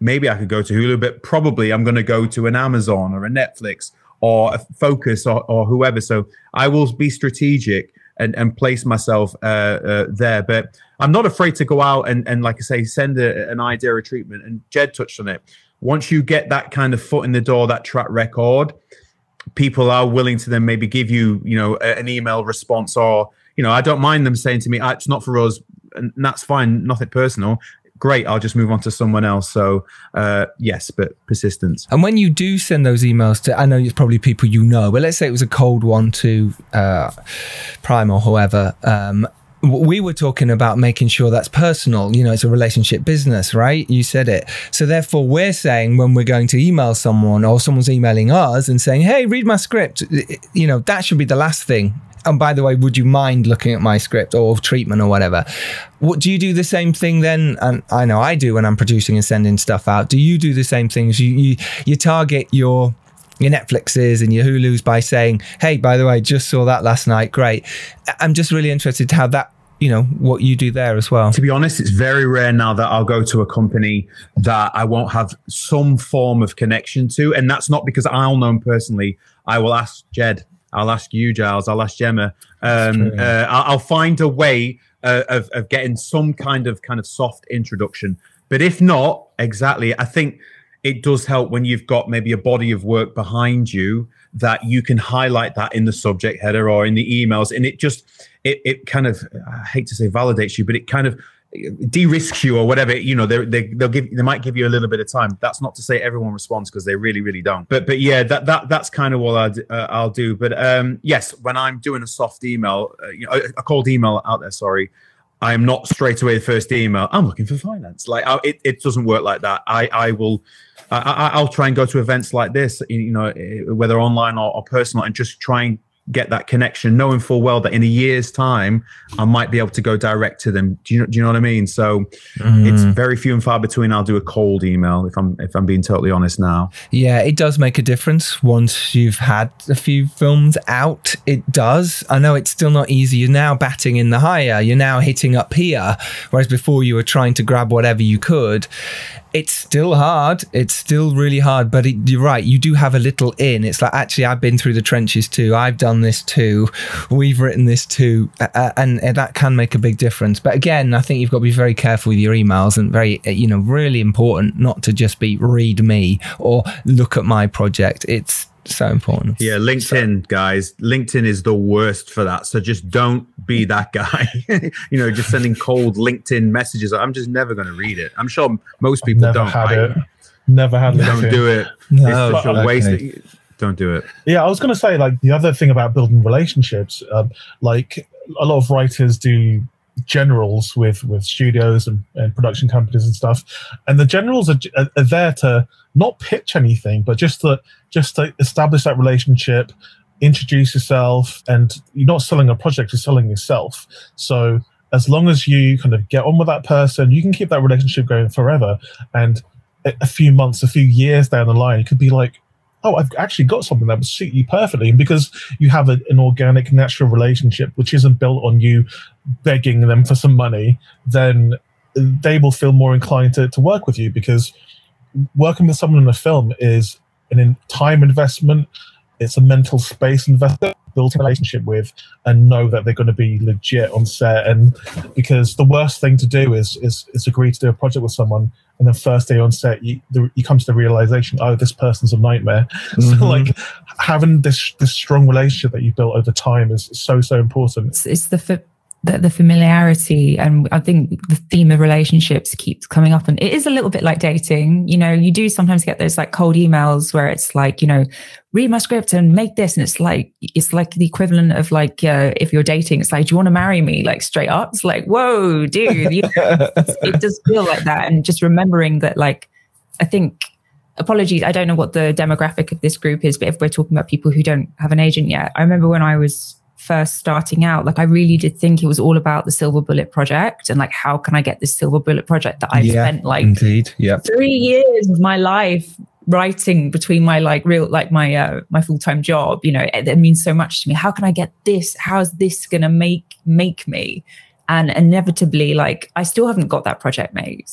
maybe I could go to Hulu, but probably I'm going to go to an Amazon or a Netflix or a Focus or, or whoever. So I will be strategic and, and place myself uh, uh, there. But I'm not afraid to go out and, and like I say, send a, an idea of treatment. And Jed touched on it. Once you get that kind of foot in the door, that track record, people are willing to then maybe give you, you know, an email response or, you know, I don't mind them saying to me, "Ah, it's not for us. And that's fine. Nothing personal. Great. I'll just move on to someone else. So, uh, yes, but persistence. And when you do send those emails to, I know it's probably people you know, but let's say it was a cold one to uh, Prime or whoever. Um, we were talking about making sure that's personal. You know, it's a relationship business, right? You said it. So therefore, we're saying when we're going to email someone or someone's emailing us and saying, "Hey, read my script," you know, that should be the last thing. And by the way, would you mind looking at my script or treatment or whatever? What do you do the same thing then? And I know I do when I'm producing and sending stuff out. Do you do the same things? You you, you target your your Netflixes and your Hulus by saying, "Hey, by the way, just saw that last night. Great." I'm just really interested how that you know what you do there as well. To be honest, it's very rare now that I'll go to a company that I won't have some form of connection to. And that's not because I'll know personally. I will ask Jed, I'll ask you, Giles, I'll ask Gemma. Um, uh, I'll, I'll find a way uh, of, of getting some kind of kind of soft introduction. But if not, exactly, I think it does help when you've got maybe a body of work behind you that you can highlight that in the subject header or in the emails and it just it, it kind of i hate to say validates you but it kind of de-risks you or whatever you know they they they'll give they might give you a little bit of time that's not to say everyone responds because they really really don't but but yeah that that that's kind of what I'd, uh, I'll do but um yes when I'm doing a soft email uh, you know a, a cold email out there sorry I am not straight away the first email. I'm looking for finance. Like I, it, it doesn't work like that. I, I will, I, I- I'll try and go to events like this, you know, eh, whether online or, or personal, and just try and get that connection, knowing full well that in a year's time, I might be able to go direct to them. Do you know? Do you know what I mean? So it's Mm. very few and far between. I'll do a cold email if I'm if I'm being totally honest now. Yeah, it does make a difference once you've had a few films out. It does. I know it's still not easy. You're now batting in the higher. You're now hitting up here, whereas before you were trying to grab whatever you could. It's still hard. It's still really hard. But it, you're right. You do have a little in. It's like actually, I've been through the trenches too. I've done this too. We've written this too, uh, and, and that can make a big difference. But again, I think you've got to be very careful with your emails and very, uh, you know, really important not to just be read me or look at my project. It's so important. Yeah, LinkedIn, guys. LinkedIn is the worst for that. So just don't be that guy. you know, just sending cold LinkedIn messages. I'm just never going to read it. I'm sure most people Never don't. had right? it. Never had it. Don't LinkedIn. do it. No, it's such a okay. Don't do it. Yeah, I was going to say like the other thing about building relationships, um, like a lot of writers do generals with with studios and, and production companies and stuff, and the generals are, are, are there to not pitch anything, but just to just to establish that relationship, introduce yourself, and you're not selling a project, you're selling yourself. So as long as you kind of get on with that person, you can keep that relationship going forever. And a few months, a few years down the line, it could be like, oh, I've actually got something that would suit you perfectly. And because you have a, an organic, natural relationship, which isn't built on you begging them for some money, then they will feel more inclined to, to work with you because working with someone in a film is an in time investment. It's a mental space investment build a relationship with and know that they're going to be legit on set. And because the worst thing to do is is, is agree to do a project with someone, and then first day on set, you the, you come to the realization, oh, this person's a nightmare. Mm-hmm. So like having this this strong relationship that you built over time is so so important. It's, it's the the, the, familiarity and i think the theme of relationships keeps coming up. And it is a little bit like dating. You know you do sometimes get those like cold emails where it's like you know read my script and make this. And it's like it's like the equivalent of like uh, if you're dating it's like do you want to marry me? Like straight up. It's like whoa dude. You know, it does feel like that. And just remembering that like i think apologies i don't know what the demographic of this group is but if we're talking about people who don't have an agent yet i remember when i was first starting out, like I really did think it was all about the Silver Bullet project and like how can I get this Silver Bullet project that I've yeah, spent like indeed, yeah, three years of my life writing between my like real like my uh my full-time job you know it, it means so much to me. How can i get this? How's this gonna make make me? And inevitably like i still haven't got that project made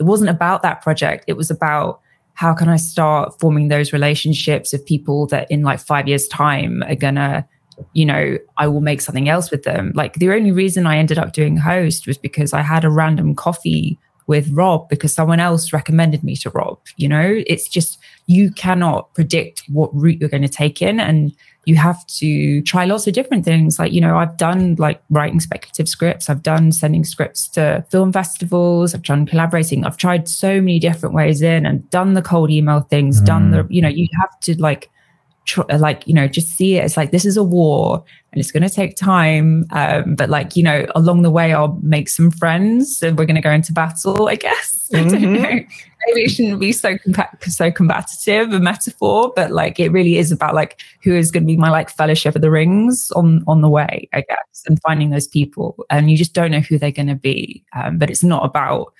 it wasn't about that project. It was about how can i start forming those relationships of people that in like five years time are gonna you know, I will make something else with them. Like the only reason I ended up doing host was because I had a random coffee with Rob because someone else recommended me to Rob. You know, it's just you cannot predict what route you're going to take in and you have to try lots of different things. Like, you know, I've done like writing speculative scripts, I've done sending scripts to film festivals, I've done collaborating, I've tried so many different ways in and done the cold email things, mm. done the, you know, you have to like tr- like you know just see it as like this is a war and it's going to take time um, but like you know along the way i'll make some friends and we're going to go into battle i guess mm-hmm. i don't mm-hmm. know maybe it shouldn't be so compa- so combative a metaphor but like it really is about like who is going to be my like fellowship of the rings on on the way i guess and finding those people and you just don't know who they're going to be um, but it's not about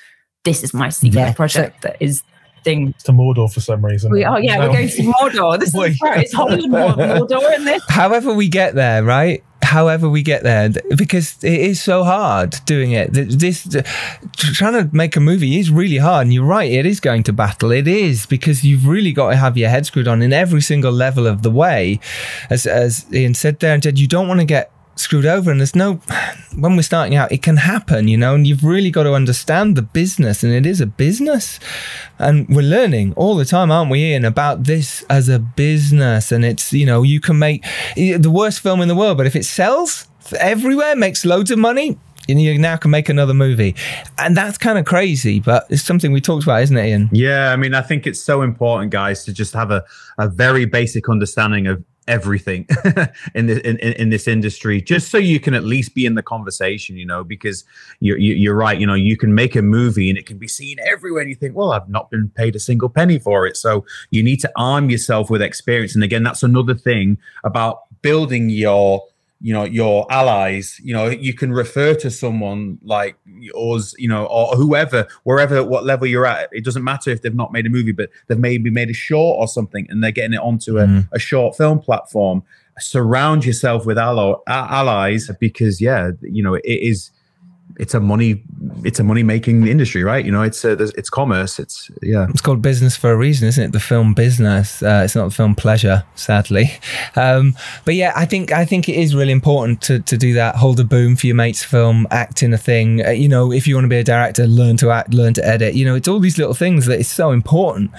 this is my secret yeah. project that is thing. To Mordor for some reason. We are, yeah, we're going to Mordor. This is right. It's Holland Mordor in this. However, we get there, right? however we get there because it is so hard doing it this trying to make a movie is really hard and you're right it is going to battle it is because you've really got to have your head screwed on in every single level of the way as as ian said there and said you don't want to get screwed over. And there's no, when we're starting out, it can happen, you know, and you've really got to understand the business. And it is a business. And we're learning all the time, aren't we, Ian, about this as a business. And it's, you know, you can make the worst film in the world, but if it sells everywhere, makes loads of money, you now can make another movie. And that's kind of crazy, but it's something we talked about, isn't it, Ian? Yeah, I mean, I think it's so important, guys, to just have a, a very basic understanding of everything in, the, in, in this industry just so you can at least be in the conversation you know because you're, you're right you know you can make a movie and it can be seen everywhere and you think well i've not been paid a single penny for it. So you need to arm yourself with experience. And again that's another thing about building your you know your allies you know you can refer to someone like us you know or whoever wherever what level you're at it doesn't matter if they've not made a movie but they've maybe made a short or something and they're getting it onto a, mm. a short film platform surround yourself with ally, allies because yeah you know it is it's a money it's a money making industry right? You know it's a, it's commerce it's yeah. It's called business for a reason isn't it? The film business uh, it's not the film pleasure sadly. Um, but yeah i think i think it is really important to, to do that hold a boom for your mate's film act in a thing. Uh, you know if you want to be a director learn to act learn to edit. You know it's all these little things that is so important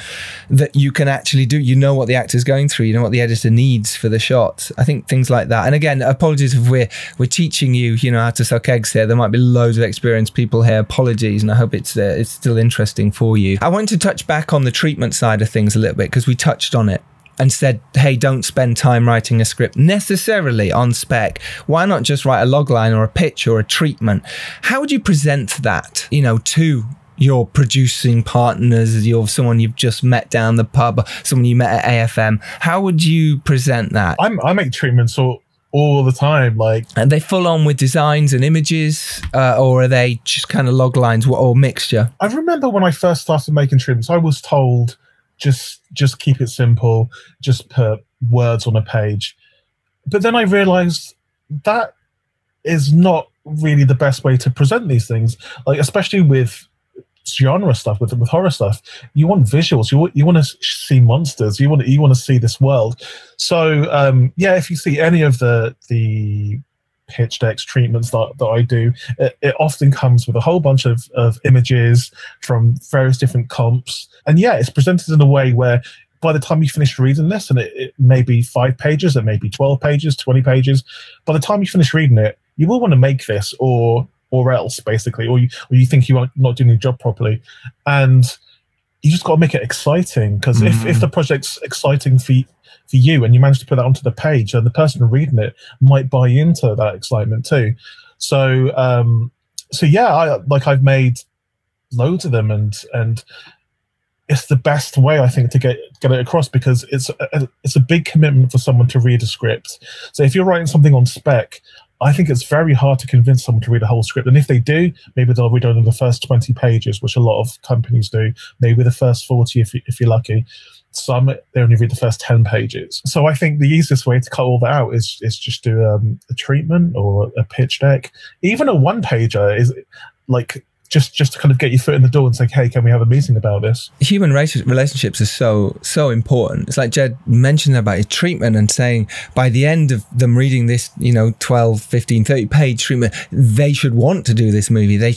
that you can actually do. You know what the actor's going through you know what the editor needs for the shot i think things like that. And again apologies if we're we're teaching you you know how to suck eggs here. There might be loads of experienced people here. Apologies, and I hope it's uh, it's still interesting for you. I want to touch back on the treatment side of things a little bit because we touched on it and said, hey, don't spend time writing a script necessarily on spec. Why not just write a logline or a pitch or a treatment? How would you present that, you know, to your producing partners, you're someone you've just met down the pub, someone you met at AFM. How would you present that? I'm, I make treatments all, all the time. Like, and they full on with designs and images, uh, or are they just kind of log lines or mixture? I remember when I first started making treatments, I was told just just keep it simple, just put words on a page. But then I realized that is not really the best way to present these things. Like especially with genre stuff, with with horror stuff, you want visuals. You you want to see monsters. You want you want to see this world. So um, yeah, if you see any of the the pitch decks treatments that, that I do, it, it, often comes with a whole bunch of, of images from various different comps. And yeah, it's presented in a way where by the time you finish reading this, and it, it may be five pages, it may be 12 pages, 20 pages, by the time you finish reading it, you will want to make this or or else basically, or you or you think you are not doing your job properly, and you just got to make it exciting because mm. if if the project's exciting for for you and you manage to put that onto the page, then the person reading it might buy into that excitement too. So um, so yeah, I like I've made loads of them and and it's the best way I think to get get it across because it's a, it's a big commitment for someone to read a script. So if you're writing something on spec, I think it's very hard to convince someone to read a whole script. And if they do, maybe they'll read only the first 20 pages, which a lot of companies do, maybe the first 40 if, you, if you're lucky. Some, they only read the first 10 pages. So I think the easiest way to cut all that out is, is just do um, a treatment or a pitch deck. Even a one pager is like just just to kind of get your foot in the door and say, hey, can we have a meeting about this? Human relationships are so so important. It's like Jed mentioned about his treatment and saying by the end of them reading this, you know, 12, 15, 30 page treatment, they should want to do this movie. They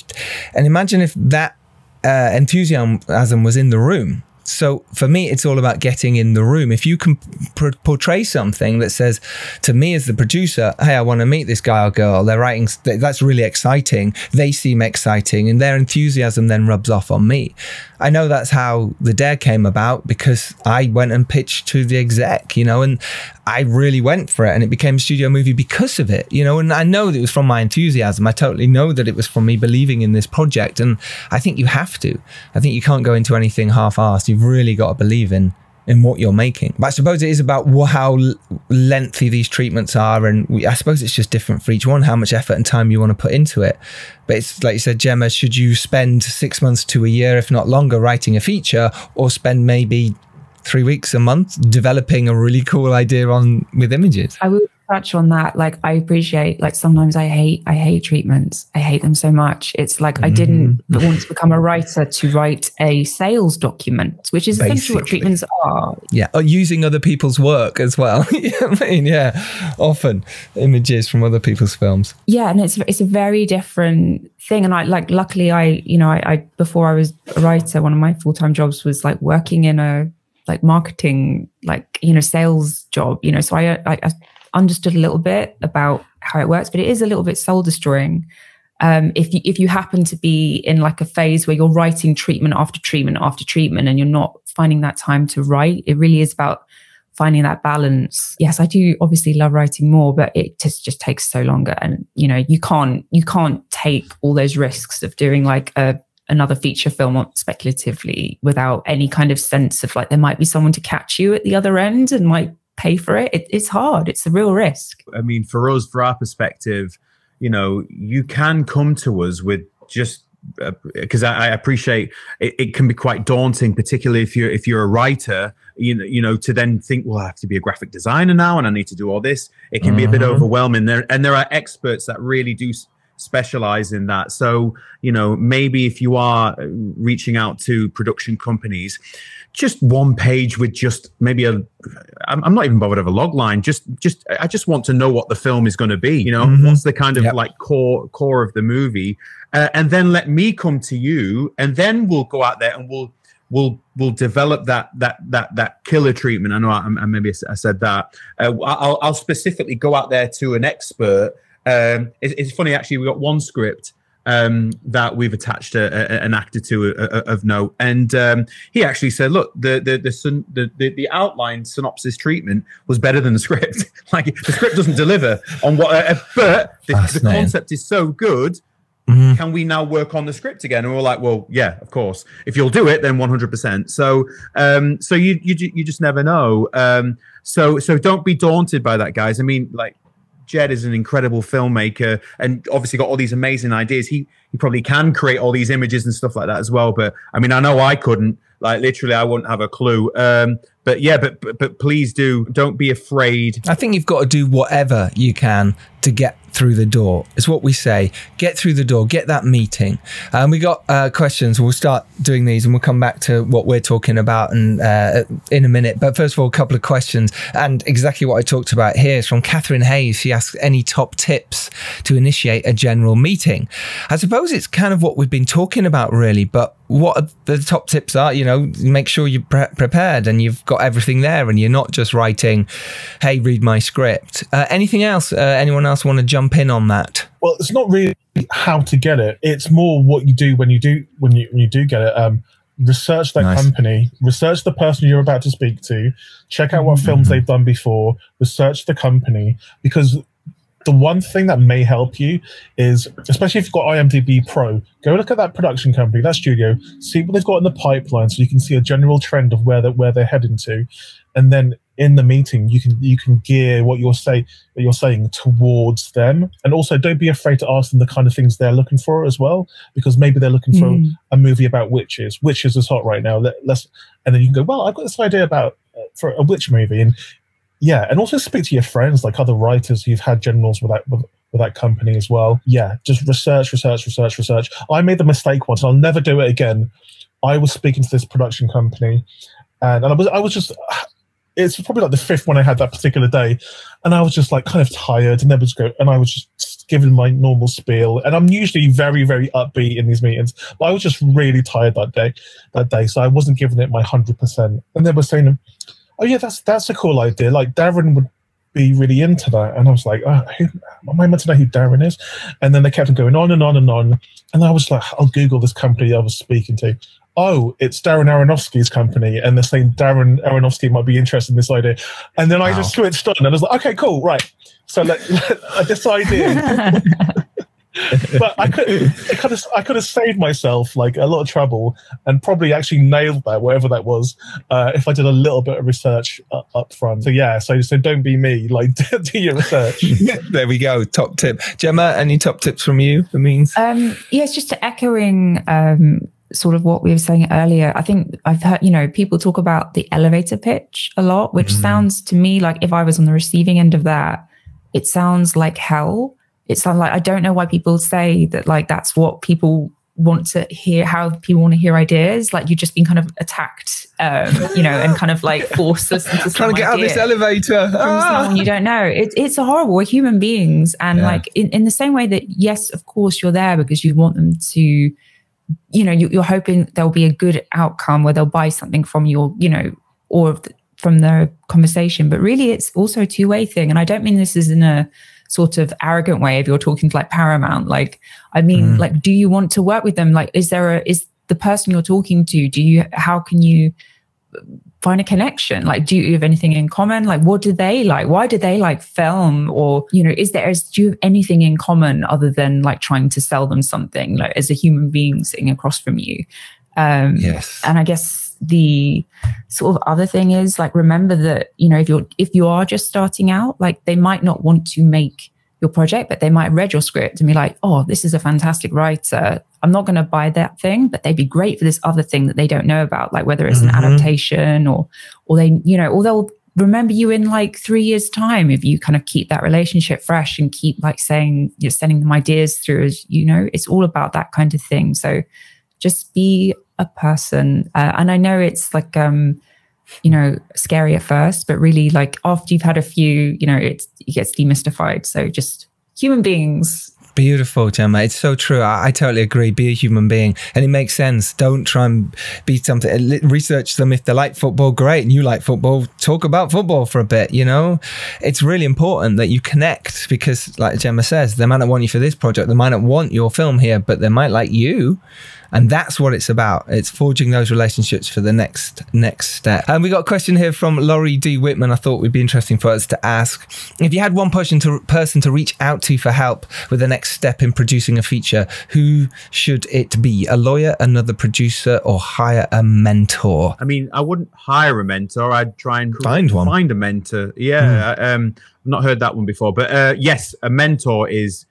and imagine if that uh, enthusiasm was in the room so for me, it's all about getting in the room. If you can pr- portray something that says to me as the producer, "Hey, I want to meet this guy or girl," they're writing that's really exciting. They seem exciting, and their enthusiasm then rubs off on me. I know that's how the dare came about because I went and pitched to the exec, you know, and I really went for it and it became a studio movie because of it, you know, and I know that it was from my enthusiasm. I totally know that it was from me believing in this project. And I think you have to. I think you can't go into anything half assed. You've really got to believe in in what you're making. But I suppose it is about how lengthy these treatments are, and we, I suppose it's just different for each one, how much effort and time you want to put into it. But it's like you said, Gemma, should you spend six months to a year, if not longer, writing a feature, or spend maybe three weeks a month developing a really cool idea on with images? I would touch on that like i appreciate like sometimes i hate i hate treatments i hate them so much it's like mm. i didn't mm. want to become a writer to write a sales document which is Basically. essentially what treatments are yeah or using other people's work as well i mean yeah often images from other people's films yeah and it's it's a very different thing and i like luckily i you know i, I before i was a writer one of my full-time jobs was like working in a like marketing like you know sales job you know so i, I, I understood a little bit about how it works, but it is a little bit soul destroying. Um, if you if you happen to be in like a phase where you're writing treatment after treatment after treatment and you're not finding that time to write, it really is about finding that balance. Yes, I do obviously love writing more, but it just just takes so longer, and you know you can't you can't take all those risks of doing like a another feature film speculatively without any kind of sense of like there might be someone to catch you at the other end and might pay for it. it. It's hard. It's a real risk. I mean, for us, for our perspective, you know, you can come to us with just because uh, I, I, appreciate it, it, can be quite daunting, particularly if you're if you're a writer. You know, you know, to then think, well, I have to be a graphic designer now, and I need to do all this. It can mm-hmm. be a bit mm-hmm. overwhelming. There and there are experts that really do specialize in that. So, you know, maybe if you are uh, reaching out to production companies, just one page with just maybe a I'm not even bothered of a log line. Just just I just want to know what the film is going to be. You know, mm-hmm. what's the kind of yep. like core core of the movie, uh, and then let me come to you, and then we'll go out there and we'll we'll we'll develop that that that that killer treatment. I know I, I maybe I said that. Uh, I'll I'll specifically go out there to an expert. Um, it's funny actually. We got one script um, that we've attached a, a, an actor to a, of note, and um, he actually said, "Look, the the the, the the outline synopsis treatment was better than the script. like the script doesn't deliver on what, uh, but the, the concept is so good." Mm-hmm. Can we now work on the script again? And we're like, well, yeah, of course. If you'll do it, then 100%. So, um, so you you you just never know. Um, so so don't be daunted by that, guys. I mean, like Jed is an incredible filmmaker and obviously got all these amazing ideas. He he probably can create all these images and stuff like that as well. But I mean, I know I couldn't. Like literally, I wouldn't have a clue. Um, but yeah, but, but but please do don't be afraid. I think you've got to do whatever you can to get through the door. It's what we say. Get through the door. Get that meeting. And um, we got uh, questions. We'll start doing these, and we'll come back to what we're talking about and uh, in a minute. But first of all, a couple of questions, and exactly what I talked about here is from Catherine Hayes. She asks any top tips to initiate a general meeting. I suppose it's kind of what we've been talking about, really. But what the top tips are, you know, make sure you're pre- prepared and you've got everything there, and you're not just writing, "Hey, read my script." Uh, anything else? Uh, anyone else want to jump in on that? Well, it's not really how to get it. It's more what you do when you do when you when you do get it. Um, research that nice. company, research the person you're about to speak to, check out what mm-hmm. films they've done before, research the company because the one thing that may help you is, especially if you've got IMDb Pro, go look at that production company, that studio, see what they've got in the pipeline, so you can see a general trend of where that where they're heading to, and then in the meeting you can you can gear what you're say what you're saying towards them. And also don't be afraid to ask them the kind of things they're looking for as well because maybe they're looking for mm. a movie about witches. Witches is hot right now. Let, us and then you can go well i've got this idea about uh, for a witch movie. And yeah and also speak to your friends like other writers who've had generals with that with, with that company as well. Yeah just research research research research. I made the mistake once i'll never do it again. I was speaking to this production company and, and I was I was just it's probably like the fifth one I had that particular day, and I was just like kind of tired, and was go, and I was just giving my normal spiel, and I'm usually very very upbeat in these meetings, but I was just really tired that day, that day, so I wasn't giving it my hundred percent, and they were saying, "Oh yeah, that's that's a cool idea." Like Darren would be really into that, and I was like, oh, who, "Am I meant to know who Darren is?" And then they kept on going on and on and on, and I was like, "I'll Google this company I was speaking to." oh, it's Darren Aronofsky's company, and they're saying Darren Aronofsky might be interested in this idea. And then wow. I just switched on and I was like, okay, cool, right. So let, let, this idea. but I could, I could have, I could have saved myself like a lot of trouble and probably actually nailed that, whatever that was, uh, if I did a little bit of research up, up front. So yeah, so so don't be me, like do your research. there we go. Top tip, Gemma. Any top tips from you? The means. Um, yes, just to echoing um, sort of what we were saying earlier, I think I've heard, you know, people talk about the elevator pitch a lot, which mm. sounds to me like if I was on the receiving end of that, it sounds like hell. It sounds like I don't know why people say that like that's what people want to hear how people want to hear ideas. Like you've just been kind of attacked um you know and kind of like forced us into trying to get out this elevator. ah. you don't know. It, it's horrible. We're human beings and yeah. like in, in the same way that yes of course you're there because you want them to you know you, are hoping there'll be a good outcome where they'll buy something from your you know or from the conversation. But really it's also a two-way thing and i don't mean this is in a sort of arrogant way if you're talking to like paramount. Like i mean mm. like do you want to work with them? Like is there a is the person you're talking to do you how can you find a connection? Like do you have anything in common? Like what do they like? Why do they like film? Or you know is there is, do you have anything in common other than like trying to sell them something like as a human being sitting across from you? Um yes. and i guess the sort of other thing is like remember that you know if you're if you are just starting out like they might not want to make your project, but they might read your script and be like, oh, this is a fantastic writer. I'm not going to buy that thing, but they'd be great for this other thing that they don't know about, like whether it's mm-hmm. an adaptation or, or they, you know, or they'll remember you in like three years' time if you kind of keep that relationship fresh and keep like saying, you're sending them ideas through as, you know, it's all about that kind of thing. So just be a person. Uh, and I know it's like, um, you know, scary at first, but really like after you've had a few, you know, it's, it gets demystified. So just human beings. Beautiful, Gemma. It's so true. I, I, totally agree. Be a human being. And it makes sense. Don't try and be something. Research them. If they like football, great. And you like football, talk about football for a bit. You know, it's really important that you connect because, like Gemma says, they might not want you for this project. They might not want your film here, but they might like you and that's what it's about. It's forging those relationships for the next next step. And we got a question here from Laurie D. Whitman. I thought would be interesting for us to ask. If you had one person to person to reach out to for help with the next step in producing a feature, who should it be? A lawyer, another producer, or hire a mentor? I mean, I wouldn't hire a mentor. I'd try and find one. Find a mentor. Yeah. Mm. Um, I've not heard that one before, but uh, yes, a mentor is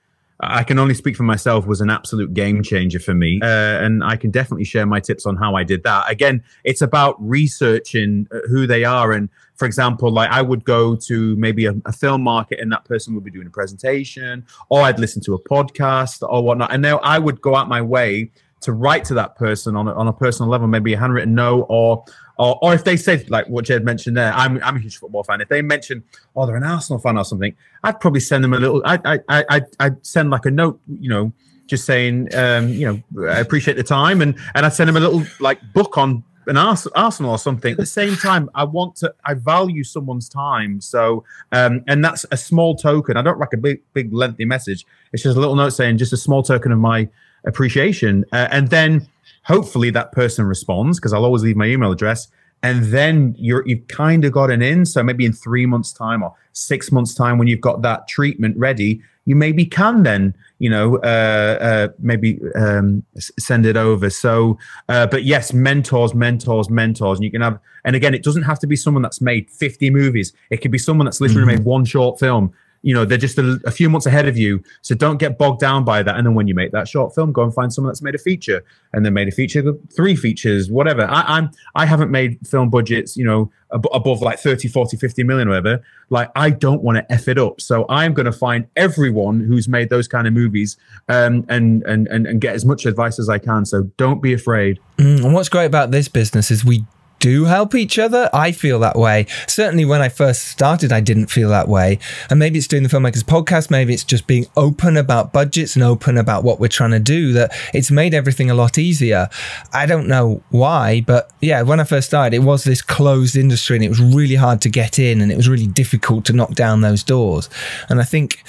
I can only speak for myself, was an absolute game changer for me. Uh, and I can definitely share my tips on how I did that. Again, it's about researching uh, who they are. And for example, like I would go to maybe a, a, film market and that person would be doing a presentation, or I'd listen to a podcast or whatnot. And now I would go out my way to write to that person on a, on a personal level, maybe a handwritten note or or, or if they said like what Jed mentioned there, I'm I'm a huge football fan. If they mention oh they're an Arsenal fan or something, I'd probably send them a little. I I I I'd send like a note, you know, just saying um, you know I appreciate the time, and and I'd send them a little like book on an Arsenal or something. At the same time, I want to, I value someone's time. So, um, and that's a small token. I don't like a big, big, lengthy message. It's just a little note saying just a small token of my appreciation. Uh, and then hopefully that person responds because I'll always leave my email address. And then you're you've kind of got an in. So maybe in three months' time or six months' time, when you've got that treatment ready, you maybe can then you know uh, uh, maybe um, send it over. So, uh, but yes, mentors, mentors, mentors, and you can have. And again, it doesn't have to be someone that's made 50 movies. It could be someone that's literally mm-hmm. made one short film you know they're just a, a, few months ahead of you. So don't get bogged down by that. And then when you make that short film go and find someone that's made a feature. And then made a feature three features whatever. I, i'm i haven't made film budgets you know ab- above like 30 40 50 million whatever. Like i don't want to f it up. So i'm going to find everyone who's made those kind of movies um, and, and and and get as much advice as i can. So don't be afraid. Mm, and what's great about this business is we do help each other. I feel that way. Certainly when I first started, I didn't feel that way. And maybe it's doing the Filmmakers podcast, maybe it's just being open about budgets and open about what we're trying to do that it's made everything a lot easier. I don't know why, but yeah, when I first started, it was this closed industry and it was really hard to get in and it was really difficult to knock down those doors. And I think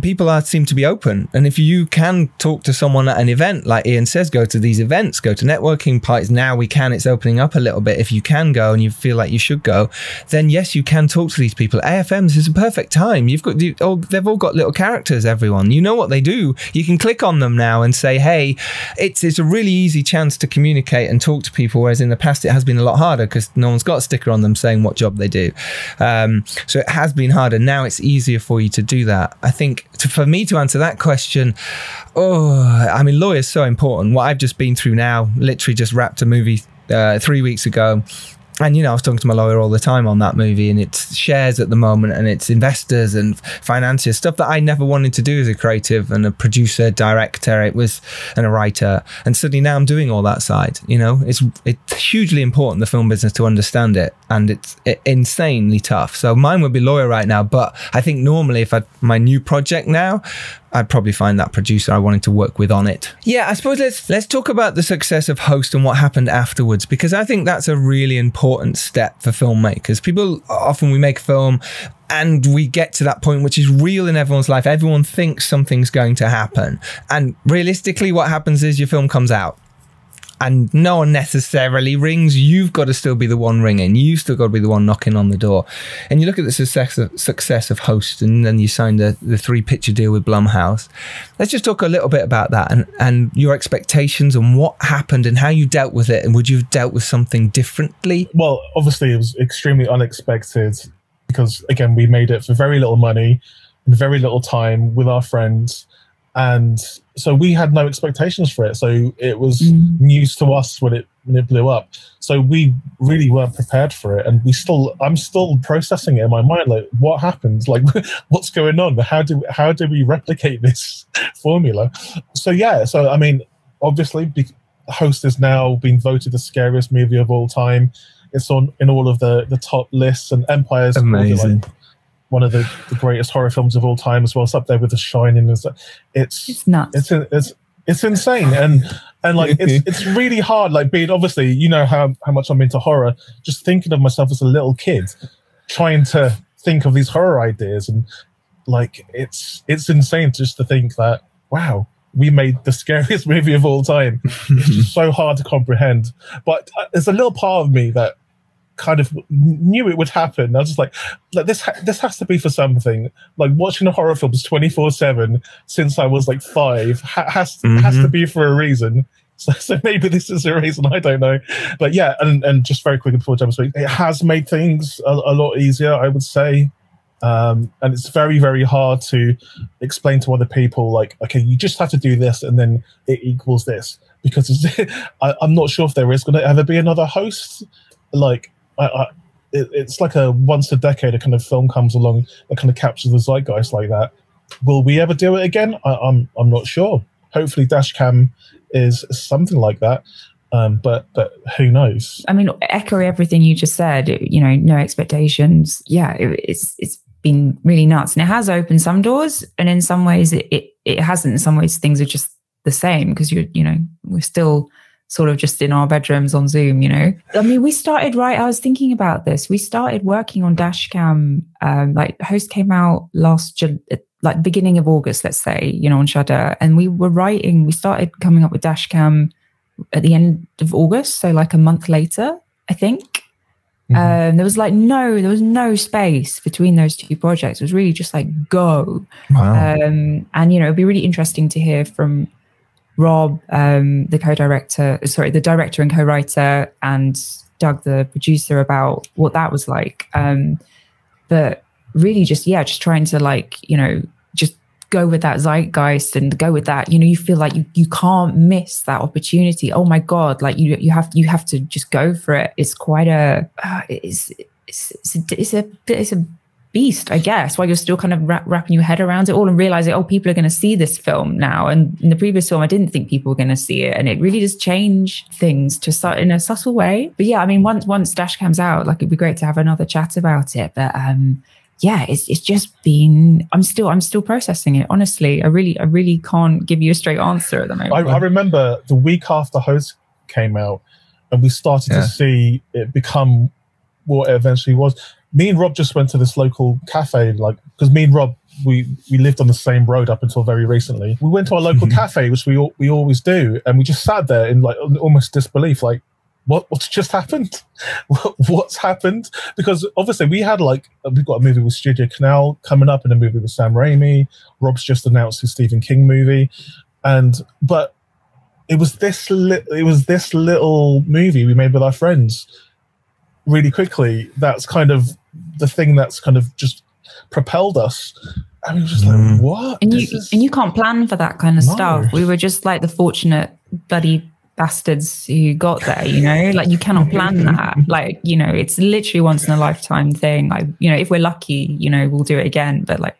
people are seem to be open. And if you can talk to someone at an event, like Ian says, go to these events, go to networking parties. Now we can, it's opening up a little little bit, if you can go and you feel like you should go, then yes, you can talk to these people. AFMs is a perfect time. You've got you, oh, they've all got little characters. Everyone, you know what they do. You can click on them now and say, hey, it's it's a really easy chance to communicate and talk to people. Whereas in the past, it has been a lot harder because no one's got a sticker on them saying what job they do. Um, so it has been harder. Now it's easier for you to do that. I think to, for me to answer that question, oh, I mean, lawyers so important. What I've just been through now, literally just wrapped a movie uh, three weeks ago. And you know, I was talking to my lawyer all the time on that movie, and it's shares at the moment, and it's investors and financiers stuff that I never wanted to do as a creative and a producer, director. It was and a writer, and suddenly now I'm doing all that side. You know, it's it's hugely important the film business to understand it, and it's it, insanely tough. So mine would be lawyer right now, but I think normally if I my new project now, I'd probably find that producer I wanted to work with on it. Yeah, I suppose let's let's talk about the success of Host and what happened afterwards because I think that's a really important step for filmmakers. People often we make a film and we get to that point which is real in everyone's life. Everyone thinks something's going to happen. And realistically what happens is your film comes out and no one necessarily rings. You've got to still be the one ringing. You've still got to be the one knocking on the door. And you look at the success of, success of Host, and then you signed the, the three picture deal with Blumhouse. Let's just talk a little bit about that and, and your expectations and what happened and how you dealt with it. And would you have dealt with something differently? Well, obviously, it was extremely unexpected because, again, we made it for very little money and very little time with our friends and so we had no expectations for it. So it was mm. news to us when it when it blew up. So we really weren't prepared for it, and we still I'm still processing it in my mind. Like, what happened? Like, what's going on? How do how do we replicate this formula? So yeah. So I mean, obviously, Host has now been voted the scariest movie of all time. It's on in all of the the top lists and Empire's amazing. Like, one of the, the greatest horror films of all time as well. It's up there with The Shining. It's it's It's nuts. it's it's it's insane and and like it's it's really hard like being obviously you know how how much i'm into horror just thinking of myself as a little kid trying to think of these horror ideas and like it's it's insane just to think that wow we made the scariest movie of all time it's just so hard to comprehend but uh, there's a little part of me that kind of knew it would happen. I was just like, like this, ha- this has to be for something. Like watching horror films twenty four seven since I was like five ha- has has to be for a reason. So, so maybe this is a reason. I don't know, but yeah, and and just very quickly before Gemma speaks, it has made things a, a lot easier. I would say. Um, and it's very, very hard to explain to other people, like, okay, you just have to do this and then it equals this. Because it's, I, I'm not sure if there is going to ever be another host. Like, I, I, it, it's like a once a decade a kind of film comes along that kind of captures the zeitgeist like that. Will we ever do it again? I, I'm I'm not sure. Hopefully, Dashcam is something like that, um, but but who knows? I mean, echo everything you just said. You know, no expectations. Yeah, it, it's it's been really nuts, and it has opened some doors, and in some ways it it, it hasn't. In some ways, things are just the same because you're you know we're still sort of just in our bedrooms on Zoom, you know. I mean, we started right. I was thinking about this. We started working on Dashcam. Um, like host came out last like beginning of August, let's say, you know, on Shudder, and we were writing. We started coming up with Dashcam at the end of August, so like a month later, I think. Um, there was like no, there was no space between those two projects. It was really just like go. Wow. Um, and you know, it'd be really interesting to hear from Rob, um, the co-director, sorry, the director and co-writer, and Doug, the producer, about what that was like. Um, but really, just yeah, just trying to like you know just go with that zeitgeist and go with that. You know, you feel like you you can't miss that opportunity. Oh my god, like you you have you have to just go for it. It's quite a uh, it's, it's it's a it's a it's a beast, I guess, while you're still kind of wrap, wrapping your head around it all and realizing, oh, people are going to see this film now. And in the previous film, I didn't think people were going to see it, and it really does change things to su- in a subtle way. But yeah, I mean, once once Dash comes out, like it'd be great to have another chat about it. But um, yeah, it's it's just been. I'm still I'm still processing it. Honestly, I really I really can't give you a straight answer at the moment. I, I remember the week after Host came out, and we started Yeah. to see it become what it eventually was. Me and Rob just went to this local cafe, like because me and Rob we we lived on the same road up until very recently. We went to our local cafe, which we we always do, and we just sat there in like almost disbelief, like. What what's just happened? What, what's happened? Because obviously we had like uh, we've got a movie with StudioCanal coming up, and a movie with Sam Raimi. Rob's just announced his Stephen King movie, and but it was this li- it was this little movie we made with our friends really quickly that's kind of the thing that's kind of just propelled us and we were just Mm. like what and you is- and you can't plan for that kind of No. stuff. We were just like the fortunate bloody bastards who got there, you know? Like you cannot plan that. Like, you know, it's literally once in a lifetime thing. Like, you know, if we're lucky, you know, we'll do it again. But like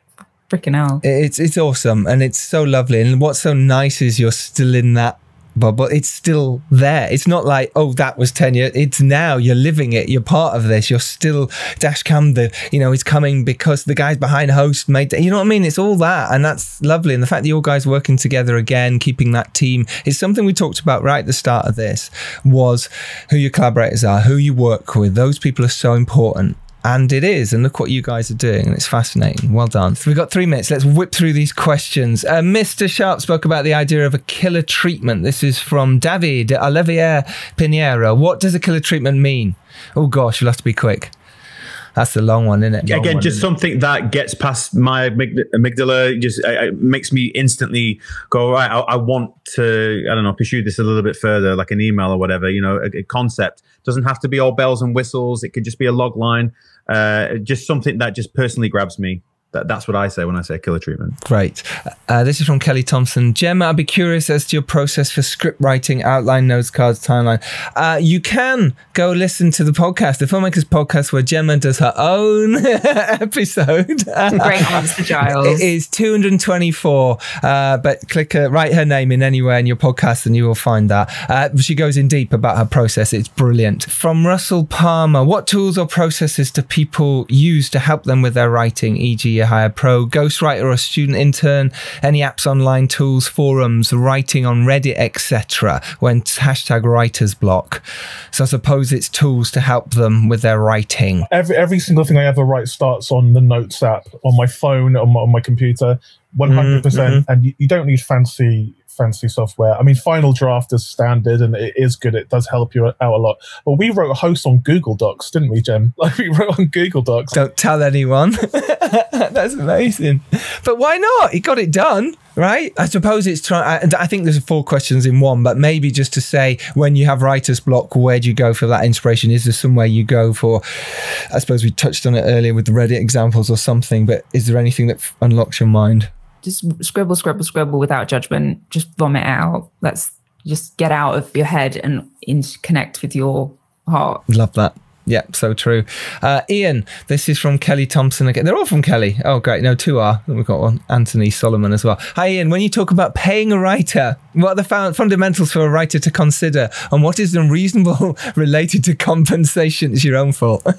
freaking hell. It's it's awesome and it's so lovely. And what's so nice is you're still in that bubble. It's still there. It's not like oh that was ten years. It's now you're living it. You're part of this. You're still Dashcam. The you know it's coming because the guys behind host made. You know what I mean? It's all that and that's lovely. And the fact that you guys working together again, keeping that team is something we talked about right at the start of this. Was who your collaborators are, who you work with. Those people are so important. And it is. And look what you guys are doing. And it's fascinating. Well done. So we've got three minutes. Let's whip through these questions. Uh, Mr. Sharp spoke about the idea of a killer treatment. This is from David Olivier Pinheiro. What does a killer treatment mean? Oh, gosh, you'll have to be quick. That's the long one, isn't it? Long Again, one, just isn't something that gets past my amygdala, just uh, uh, makes me instantly go, right, I, I want to, I don't know, pursue this a little bit further, like an email or whatever, you know, a, a concept. Doesn't have to be all bells and whistles. It could just be a log line, uh, just something that just personally grabs me. That, that's what I say when I say killer treatment. Great. Uh, this is from Kelly Thompson. Gemma, I'd be curious as to your process for script writing, outline, notes, cards, timeline. Uh, you can go listen to the podcast, the Filmmakers podcast, where Gemma does her own episode. Great answer, Giles. It is 224, uh, but click uh, write her name in anywhere in your podcast and you will find that. Uh, she goes in deep about her process. It's brilliant. From Russell Palmer, what tools or processes do people use to help them with their writing, e.g., a hire pro, ghostwriter, or student intern? Any apps, online tools, forums, writing on Reddit, etc. When hashtag writer's block. So I suppose it's tools to help them with their writing. Every every single thing I ever write starts on the Notes app on my phone on my, on my computer, one hundred percent. Mm-hmm, mm-hmm. And you, you don't need fancy fancy software. I mean, Final Draft is standard and it is good. It does help you out a lot. But we wrote a host on Google Docs, didn't we, Jem? Like we wrote on Google Docs. Don't tell anyone. That's amazing. But why not? He got it done, right? I suppose it's trying. I, I think there's four questions in one, but maybe just to say when you have writer's block, where do you go for that inspiration? Is there somewhere you go for? I suppose we touched on it earlier with the Reddit examples or something, but is there anything that f- unlocks your mind? Just scribble, scribble, scribble without judgment. Just vomit out. Let's just get out of your head and in, connect with your heart. Love that. Yeah, so true. Uh, Ian, this is from Kelly Thompson again. They're all from Kelly. Oh, great. No, two are. We've got one. Anthony Solomon as well. Hi, Ian. When you talk about paying a writer, what are the fundamentals for a writer to consider? And what is unreasonable related to compensation? It's your own fault. okay,